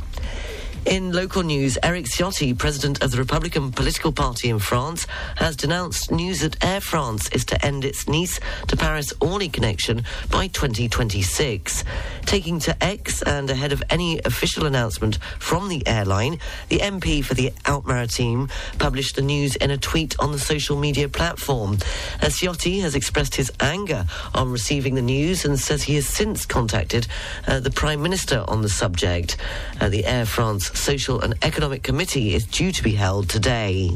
In local news, Eric Ciotti, president of the Republican political party in France, has denounced news that Air France is to end its Nice to Paris Orly connection by 2026. Taking to X and ahead of any official announcement from the airline, the MP for the Alpes-Maritimes published the news in a tweet on the social media platform. As Ciotti has expressed his anger on receiving the news and says he has since contacted uh, the Prime Minister on the subject. Uh, the Air France Social and Economic Committee is due to be held today.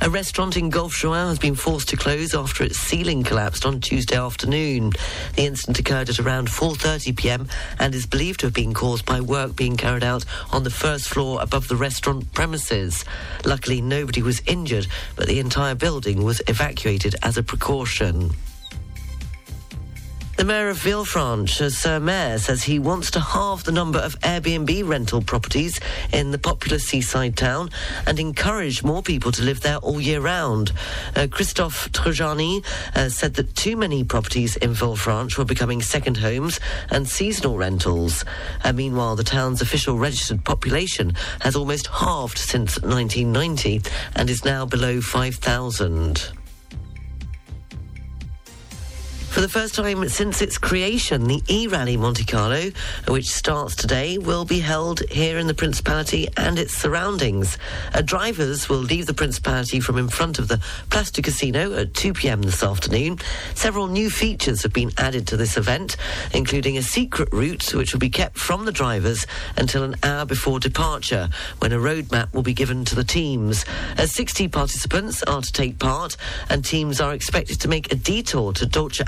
A restaurant in Golfe-Juan has been forced to close after its ceiling collapsed on Tuesday afternoon. The incident occurred at around 4:30 p.m. and is believed to have been caused by work being carried out on the first floor above the restaurant premises. Luckily, nobody was injured, but the entire building was evacuated as a precaution. The mayor of Villefranche, Sir Mayor, says he wants to halve the number of Airbnb rental properties in the popular seaside town and encourage more people to live there all year round. Uh, Christophe Trojani uh, said that too many properties in Villefranche were becoming second homes and seasonal rentals. Uh, meanwhile, the town's official registered population has almost halved since 1990 and is now below 5,000. For the first time since its creation, the E-Rally Monte Carlo, which starts today, will be held here in the Principality and its surroundings. Uh, drivers will leave the Principality from in front of the Place du Casino at 2 p.m. this afternoon. Several new features have been added to this event, including a secret route which will be kept from the drivers until an hour before departure, when a roadmap will be given to the teams. Uh, 60 participants are to take part, and teams are expected to make a detour to Dolce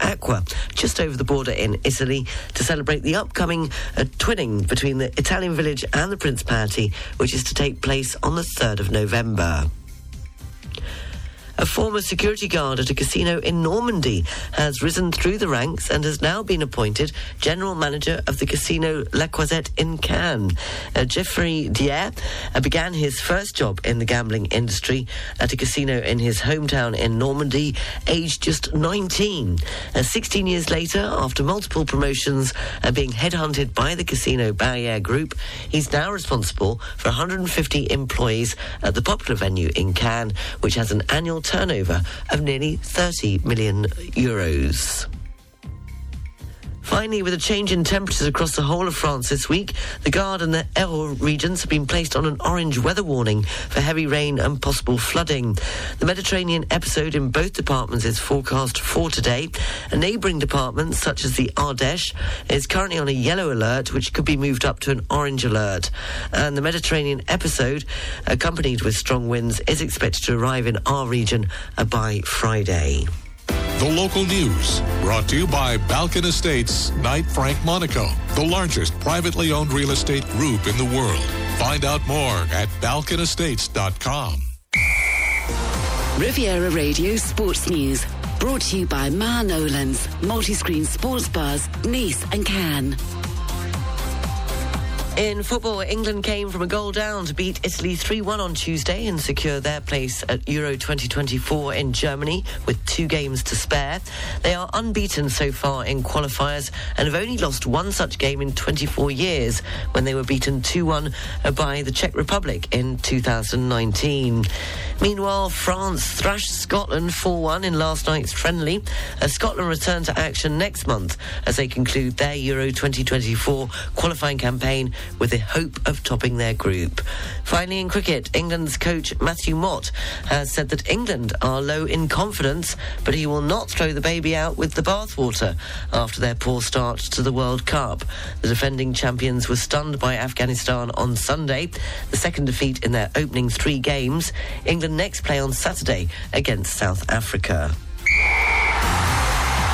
Just over the border in Italy, to celebrate the upcoming uh, twinning between the Italian village and the Principality, which is to take place on the 3rd of November. A former security guard at a casino in Normandy has risen through the ranks and has now been appointed general manager of the casino La Croisette in Cannes. Uh, Jeffrey Dier uh, began his first job in the gambling industry at a casino in his hometown in Normandy, aged just 19. Uh, 16 years later, after multiple promotions and being headhunted by the casino Barrière Group, he's now responsible for 150 employees at the popular venue in Cannes, which has an annual turnover of nearly 30 million euros. Finally, with a change in temperatures across the whole of France this week, the Gard and the Hérault regions have been placed on an orange weather warning for heavy rain and possible flooding. The Mediterranean episode in both departments is forecast for today. A neighbouring department, such as the Ardèche, is currently on a yellow alert, which could be moved up to an orange alert. And the Mediterranean episode, accompanied with strong winds, is expected to arrive in our region uh, by Friday. The local news brought to you by Balkan Estates, Knight Frank Monaco, the largest privately owned real estate group in the world. Find out more at balkanestates.com. Riviera Radio Sports News. Brought to you by Ma Nolan's, multi-screen sports bars, Nice and Cannes. In football, England came from a goal down to beat Italy 3 1 on Tuesday and secure their place at Euro 2024 in Germany with two games to spare. They are unbeaten so far in qualifiers and have only lost one such game in 24 years when they were beaten 2 1 by the Czech Republic in 2019. Meanwhile, France thrashed Scotland 4 1 in last night's friendly. As Scotland return to action next month as they conclude their Euro 2024 qualifying campaign with the hope of topping their group. Finally, in cricket, England's coach Matthew Mott has said that England are low in confidence, but he will not throw the baby out with the bathwater after their poor start to the World Cup. The defending champions were stunned by Afghanistan on Sunday, the second defeat in their opening three games. England next play on Saturday against South Africa.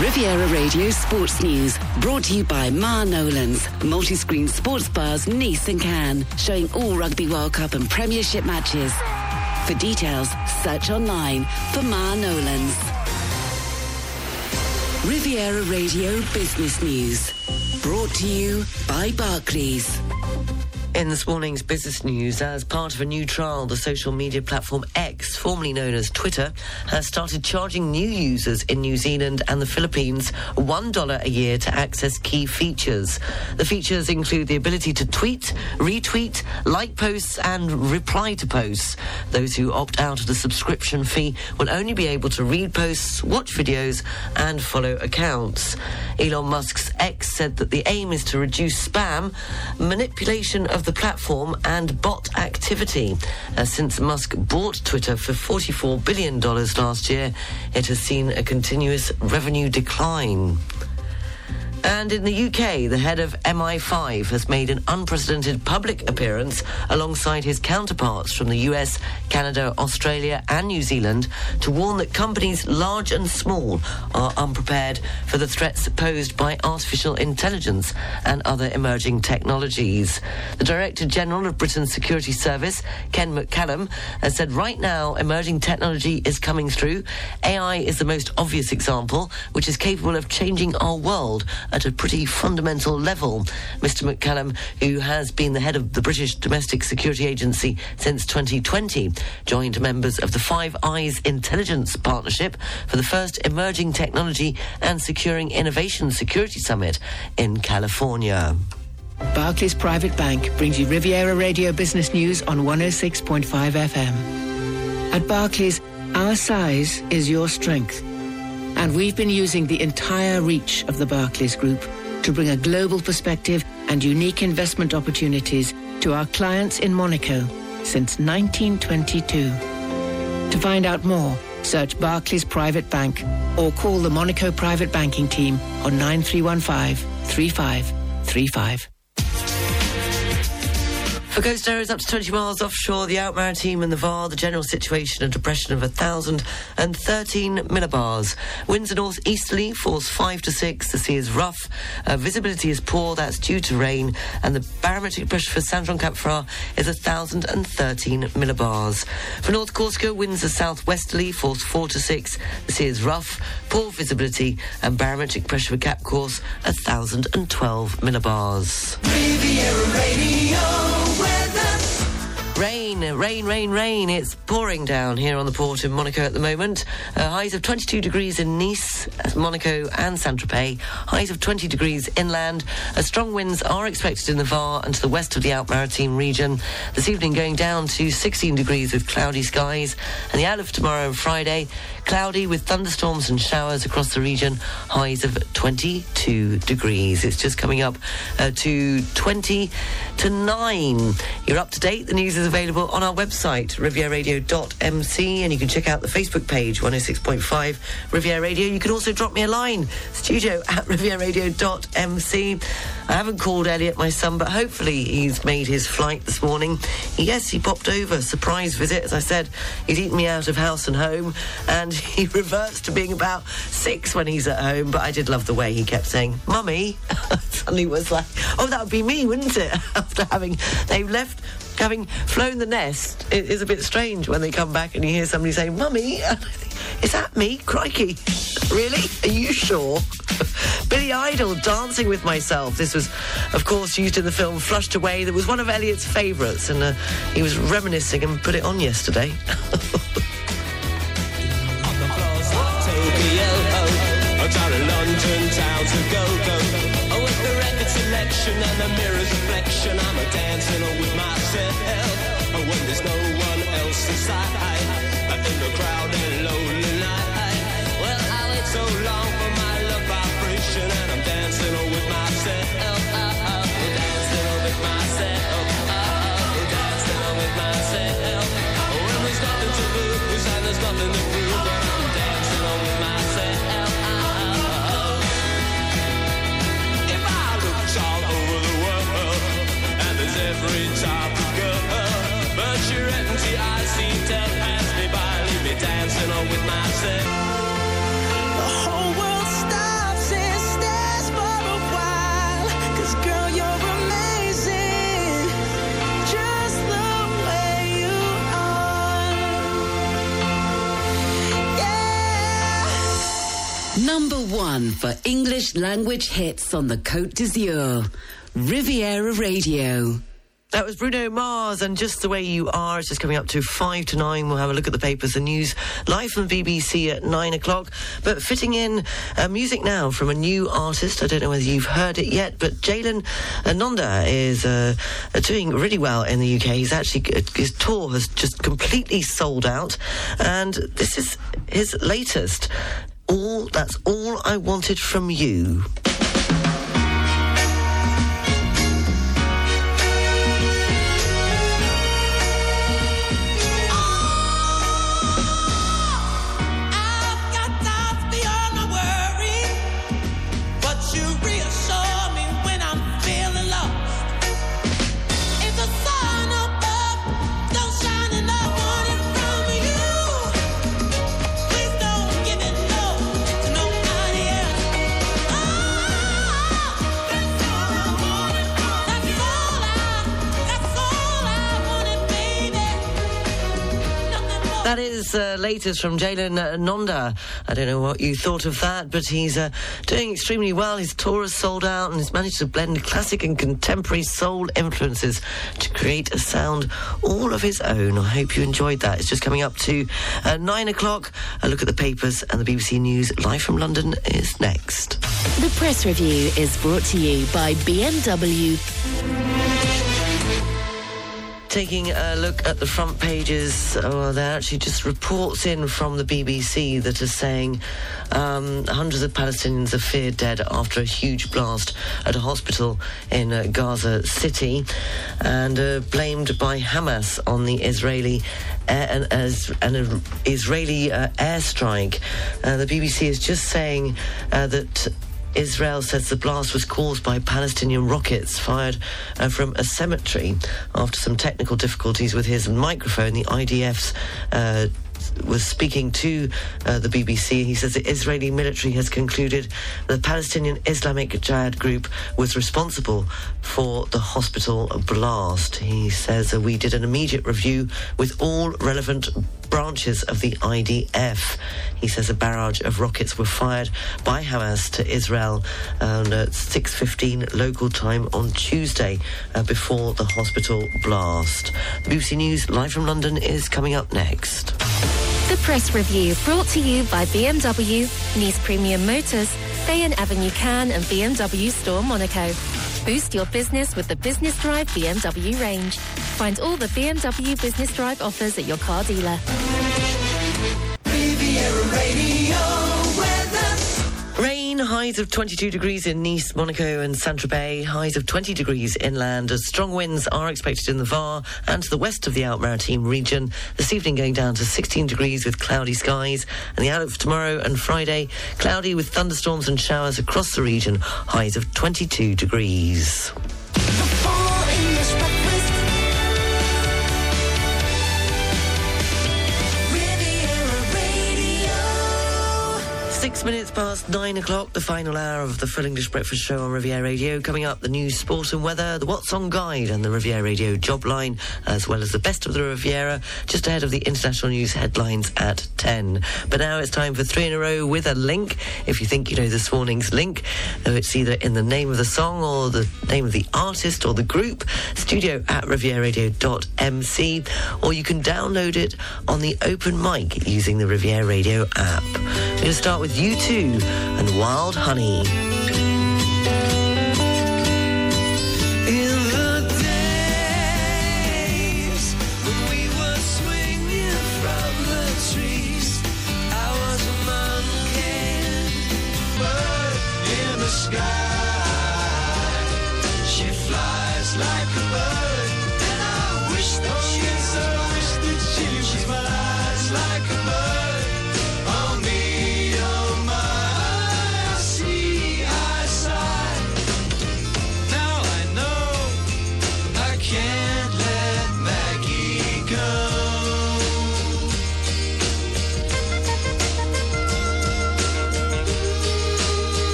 Riviera Radio Sports News, brought to you by Ma Nolan's, multi-screen sports bars Nice and Cannes, showing all Rugby World Cup and Premiership matches. For details, search online for Ma Nolan's. Riviera Radio Business News, brought to you by Barclays. In this morning's business news, as part of a new trial, the social media platform X, formerly known as Twitter, has started charging new users in New Zealand and the Philippines $1 a year to access key features. The features include the ability to tweet, retweet, like posts, and reply to posts. Those who opt out of the subscription fee will only be able to read posts, watch videos, and follow accounts. Elon Musk's X said that the aim is to reduce spam, manipulation of the platform and bot activity. Uh, since Musk bought Twitter for $44 billion last year, it has seen a continuous revenue decline. And in the UK, the head of MI5 has made an unprecedented public appearance alongside his counterparts from the US, Canada, Australia, and New Zealand to warn that companies large and small are unprepared for the threats posed by artificial intelligence and other emerging technologies. The Director General of Britain's Security Service, Ken McCallum, has said right now emerging technology is coming through. AI is the most obvious example, which is capable of changing our world at a pretty fundamental level. Mr. McCallum, who has been the head of the British Domestic Security Agency since 2020, joined members of the Five Eyes Intelligence Partnership for the first Emerging Technology and Securing Innovation Security Summit in California. Barclays Private Bank brings you Riviera Radio Business News on 106.5 FM. At Barclays, our size is your strength. And we've been using the entire reach of the Barclays Group to bring a global perspective and unique investment opportunities to our clients in Monaco since 1922. To find out more, search Barclays Private Bank or call the Monaco Private Banking Team on 9315 3535. For coast areas up to 20 miles offshore, the Alpes-Maritimes and the VAR, the general situation and depression of 1,013 millibars. Winds are northeasterly, force 5 to 6. The sea is rough. Uh, visibility is poor, that's due to rain. And the barometric pressure for Saint-Jean-Cap-Ferrat is 1,013 millibars. For North Corsica, winds are southwesterly, force 4 to 6. The sea is rough, poor visibility, and barometric pressure for Cap Corse 1,012 millibars. Riviera Radio weather. Rain, rain, rain, rain. It's pouring down here on the port in Monaco at the moment. Uh, highs of 22 degrees in Nice, uh, Monaco, and Saint Tropez. Highs of 20 degrees inland. Uh, strong winds are expected in the Var and to the west of the Alpes Maritime region. This evening going down to 16 degrees with cloudy skies. And the outlook for tomorrow and Friday, cloudy with thunderstorms and showers across the region. Highs of 22 degrees. It's just coming up uh, to 20 to 9. You're up to date. The news is available on our website, rivieraradio.mc, and you can check out the Facebook page, 106.5 Riviera Radio. You can also drop me a line, studio at rivieraradio.mc. I haven't called Elliot, my son, but hopefully he's made his flight this morning. Yes, he popped over, surprise visit. As I said, he's eaten me out of house and home, and he reverts to being about six when he's at home. But I did love the way he kept saying, Mummy. Suddenly was like, oh, that would be me, wouldn't it? After having, they've left having flown the nest, it is a bit strange when they come back and you hear somebody say, Mummy, is that me? Crikey. Really? Are you sure? Billy Idol, Dancing with Myself. This was, of course, used in the film Flushed Away. That was one of Elliot's favourites, and uh, he was reminiscing and put it on yesterday. Oh, and mirror's reflection, I'm a with Oh, when there's no one else inside, English language hits on the Côte d'Azur. Riviera Radio. That was Bruno Mars and Just the Way You Are. It's just coming up to five to nine. We'll have a look at the papers and news live from BBC at nine o'clock. But fitting in uh, music now from a new artist. I don't know whether you've heard it yet, but Jalen Ngonda is uh, doing really well in the UK. He's actually, his tour has just completely sold out. And this is his latest. All, that's all I wanted from you. Is uh, latest from Jalen uh, Ngonda. I don't know what you thought of that, but he's uh, doing extremely well. His tour has sold out and has managed to blend classic and contemporary soul influences to create a sound all of his own. I hope you enjoyed that. It's just coming up to uh, nine o'clock. A look at the papers and the BBC News live from London is next. The press review is brought to you by BMW. Taking a look at the front pages, oh, there are actually just reports in from the BBC that are saying um, hundreds of Palestinians are feared dead after a huge blast at a hospital in uh, Gaza City and uh, blamed by Hamas on the Israeli air, an, an Israeli uh, airstrike. Uh, the BBC is just saying uh, that Israel says the blast was caused by Palestinian rockets fired uh, from a cemetery. After some technical difficulties with his microphone, the IDF's uh, was speaking to uh, the BBC. He says the Israeli military has concluded the Palestinian Islamic Jihad group was responsible for the hospital blast. He says uh, we did an immediate review with all relevant branches of the IDF. He says a barrage of rockets were fired by Hamas to Israel um, at 6.15 local time on Tuesday uh, before the hospital blast. The BBC News live from London is coming up next. The Press Review brought to you by BMW, Nice Premium Motors, Bayonne Avenue Cannes and BMW Store Monaco. Boost your business with the Business Drive BMW range. Find all the BMW Business Drive offers at your car dealer. Highs of 22 degrees in Nice, Monaco and Saint-Tropez, highs of 20 degrees inland. As strong winds are expected in the Var and to the west of the Alpes-Maritime region. This evening going down to 16 degrees with cloudy skies. And the outlook for tomorrow and Friday, cloudy with thunderstorms and showers across the region, highs of 22 degrees. Six minutes past nine o'clock, the final hour of the Full English Breakfast Show on Riviera Radio. Coming up, the news, sport and weather, the What's On Guide and the Riviera Radio job line, as well as the best of the Riviera, just ahead of the international news headlines at 10. But now it's time for three in a row with a link. If you think you know this morning's link, though it's either in the name of the song or the name of the artist or the group, studio at rivieraradio.mc, or you can download it on the open mic using the Riviera Radio app. We're going to start with U2 and Wild Honey.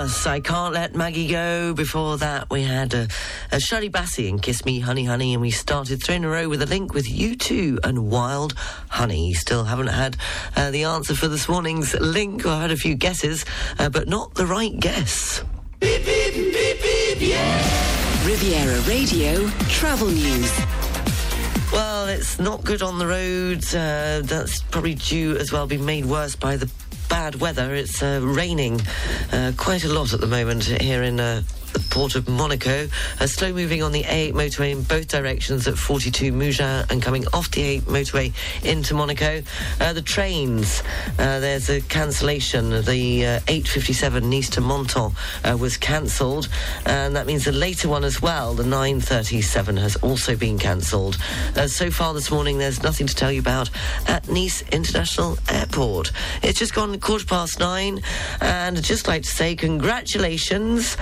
Honeybus, I Can't Let Maggie Go. Before that, we had a, uh, Shirley Bassey and Kiss Me Honey Honey, and we started three in a row with a link with U2 and Wild Honey. Still haven't had uh, the answer for this morning's link. I've had a few guesses, uh, but not the right guess. Riviera Radio Travel News. Well, it's not good on the roads. Uh, that's probably due as well, being made worse by the bad weather. It's uh, raining uh, quite a lot at the moment here in. The port of Monaco. Uh, slow moving on the A8 motorway in both directions at 42 Mougins and coming off the A8 motorway into Monaco. Uh, the trains, uh, there's a cancellation. The uh, 857 Nice to Menton uh, was cancelled, and that means the later one as well, the 937, has also been cancelled. Uh, so far this morning, there's nothing to tell you about at Nice International Airport. It's just gone quarter past nine, and I'd just like to say congratulations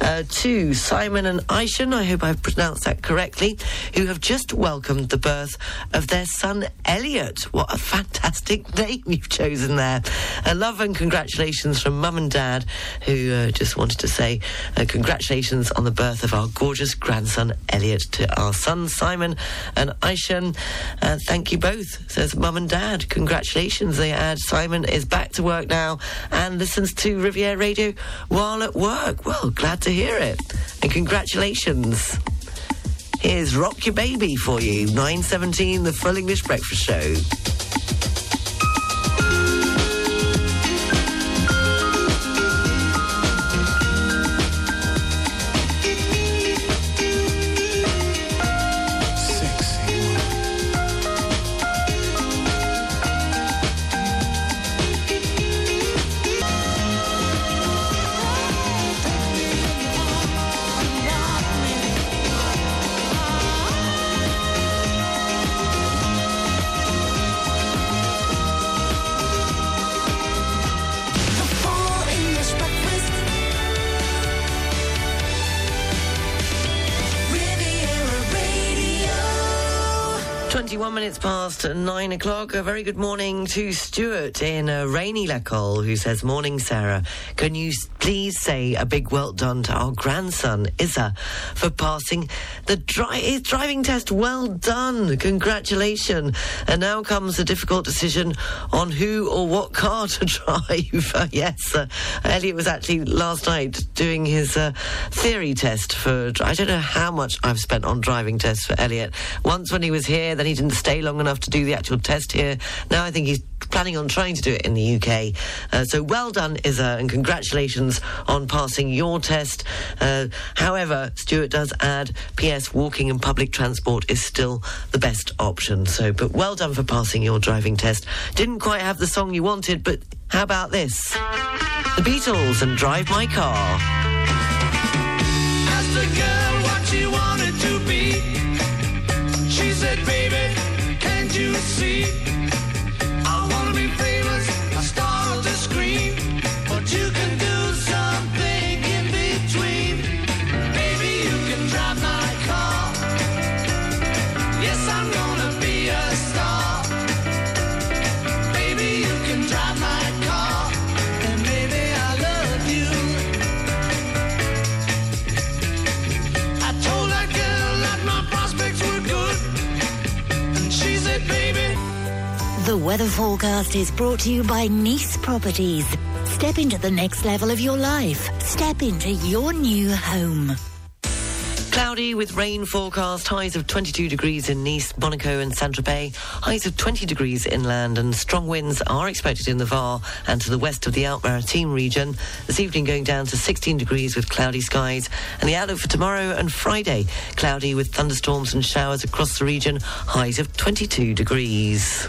uh, to Simon and Aishan, I hope I've pronounced that correctly, who have just welcomed the birth of their son Elliot. What a fantastic name you've chosen there. Uh, love and congratulations from mum and dad, who uh, just wanted to say uh, congratulations on the birth of our gorgeous grandson Elliot to our sons Simon and Aishan. Uh, thank you both, says mum and dad. Congratulations. They add Simon is back to work now and listens to Riviera Radio while at work. Well, glad to hear it. And congratulations. Here's Rock Your Baby for you. 917, the Full English Breakfast Show. Minutes past nine o'clock. A very good morning to Stuart in uh, rainy La Colle, who says, Morning, Sarah. Can you please say a big well done to our grandson, Isa, for passing the dri- his driving test? Well done. Congratulations. And now comes the difficult decision on who or what car to drive. Yes, uh, Elliot was actually last night doing his uh, theory test for. I don't know how much I've spent on driving tests for Elliot. Once when he was here, then he didn't stay long enough to do the actual test here. Now I think he's planning on trying to do it in the UK. Uh, so well done, Isa, and congratulations on passing your test. Uh, however, Stuart does add, P.S. Walking and public transport is still the best option. So, but well done for passing your driving test. Didn't quite have the song you wanted, but how about this? The Beatles and Drive My Car. Weather forecast is brought to you by Nice Properties. Step into the next level of your life. Step into your new home. Cloudy with rain forecast, highs of 22 degrees in Nice, Monaco, and Saint Tropez, highs of 20 degrees inland, and strong winds are expected in the Var and to the west of the Alpes-Maritimes region. This evening going down to 16 degrees with cloudy skies, and the outlook for tomorrow and Friday cloudy with thunderstorms and showers across the region, highs of 22 degrees.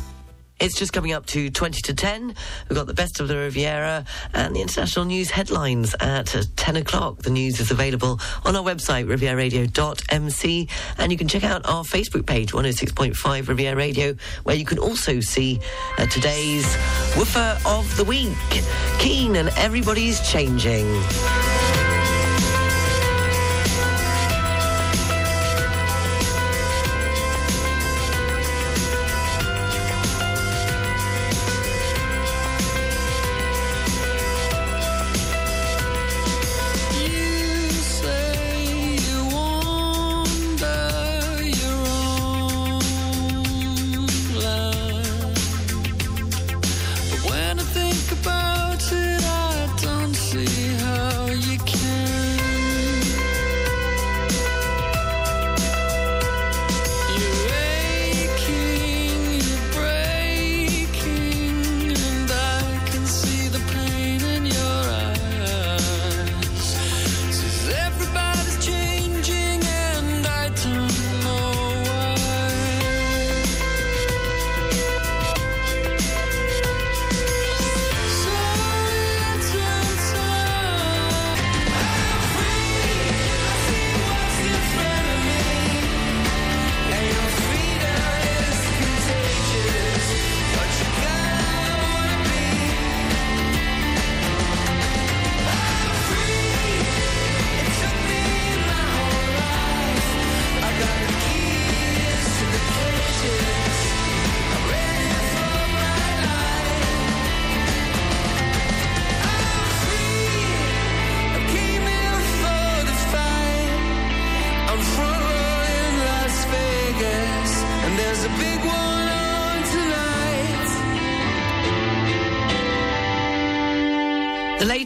It's just coming up to 20 to 10. We've got the best of the Riviera and the international news headlines at uh, 10 o'clock. The news is available on our website, rivieraradio.mc, and you can check out our Facebook page, 106.5 Riviera Radio, where you can also see uh, today's Woofer of the Week. Keane and everybody's changing.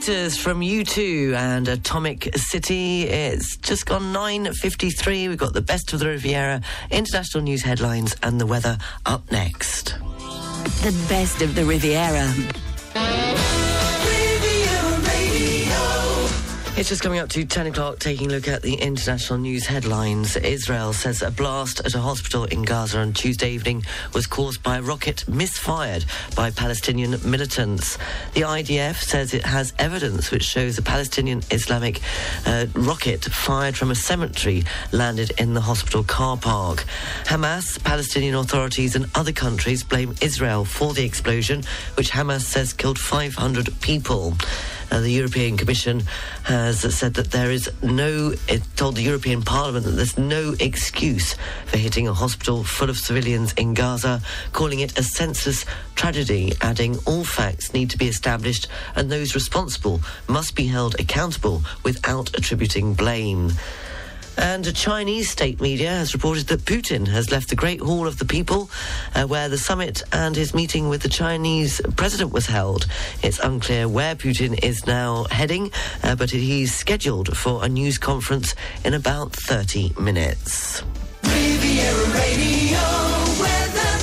From U2 and Atomic City. It's just gone 9.53. We've got the best of the Riviera, international news headlines, and the weather up next. The best of the Riviera. It's just coming up to 10 o'clock, taking a look at the international news headlines. Israel says a blast at a hospital in Gaza on Tuesday evening was caused by a rocket misfired by Palestinian militants. The IDF says it has evidence which shows a Palestinian Islamic uh, rocket fired from a cemetery landed in the hospital car park. Hamas, Palestinian authorities, and other countries blame Israel for the explosion, which Hamas says killed 500 people. Uh, the European Commission has said that there is no, it told the European Parliament that there's no excuse for hitting a hospital full of civilians in Gaza, calling it a senseless tragedy, adding all facts need to be established and those responsible must be held accountable without attributing blame. And a Chinese state media has reported that Putin has left the Great Hall of the People, uh, where the summit and his meeting with the Chinese president was held. It's unclear where Putin is now heading, uh, but he's scheduled for a news conference in about 30 minutes. Riviera Radio weather.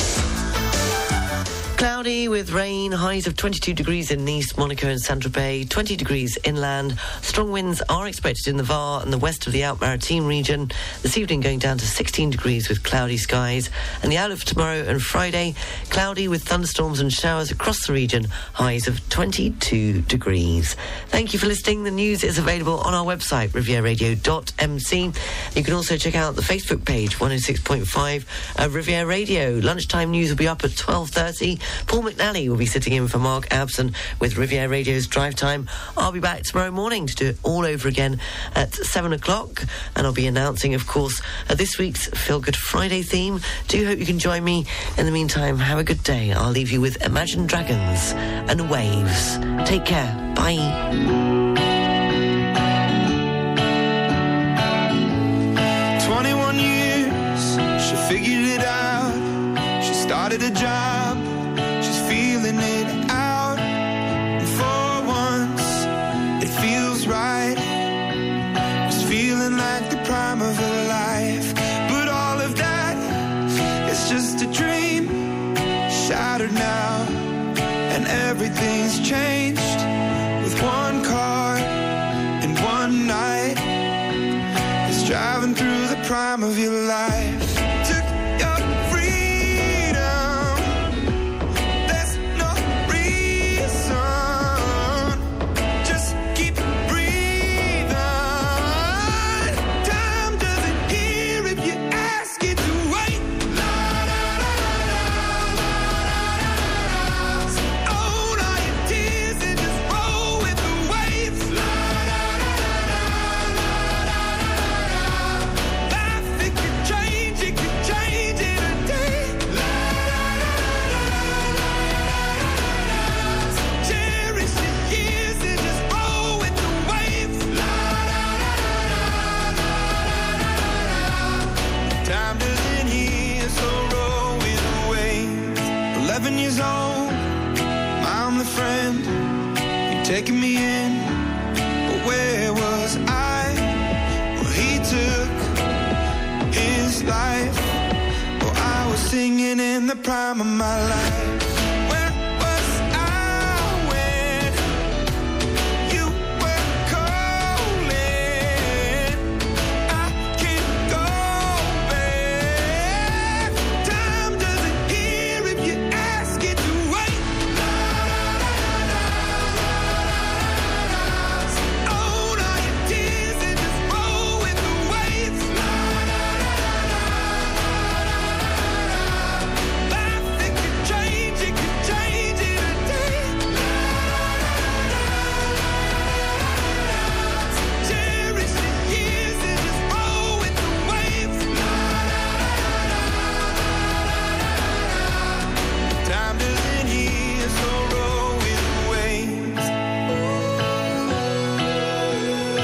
Cloudy with rain, highs of 22 degrees in Nice, Monaco, and Saint Tropez, 20 degrees inland. Strong winds are expected in the Var and the west of the Alpes-Maritimes region. This evening going down to 16 degrees with cloudy skies. And the outlook for tomorrow and Friday, cloudy with thunderstorms and showers across the region, highs of 22 degrees. Thank you for listening. The news is available on our website, rivieraradio.mc. You can also check out the Facebook page, 106.5 uh, Riviera Radio. Lunchtime news will be up at 12.30. Paul McNally will be sitting in for Mark Abson with Riviera Radio's Drive Time. I'll be back tomorrow morning to do it all over again at 7 o'clock. And I'll be announcing, of course, uh, this week's Feel Good Friday theme. Do hope you can join me. In the meantime, have a good day. I'll leave you with Imagine Dragons and Waves. Take care. Bye. 21 years, she figured it out. She started a job, shattered now. And everything's changed with one car and one night. It's driving through the prime of your life. Prime of my life.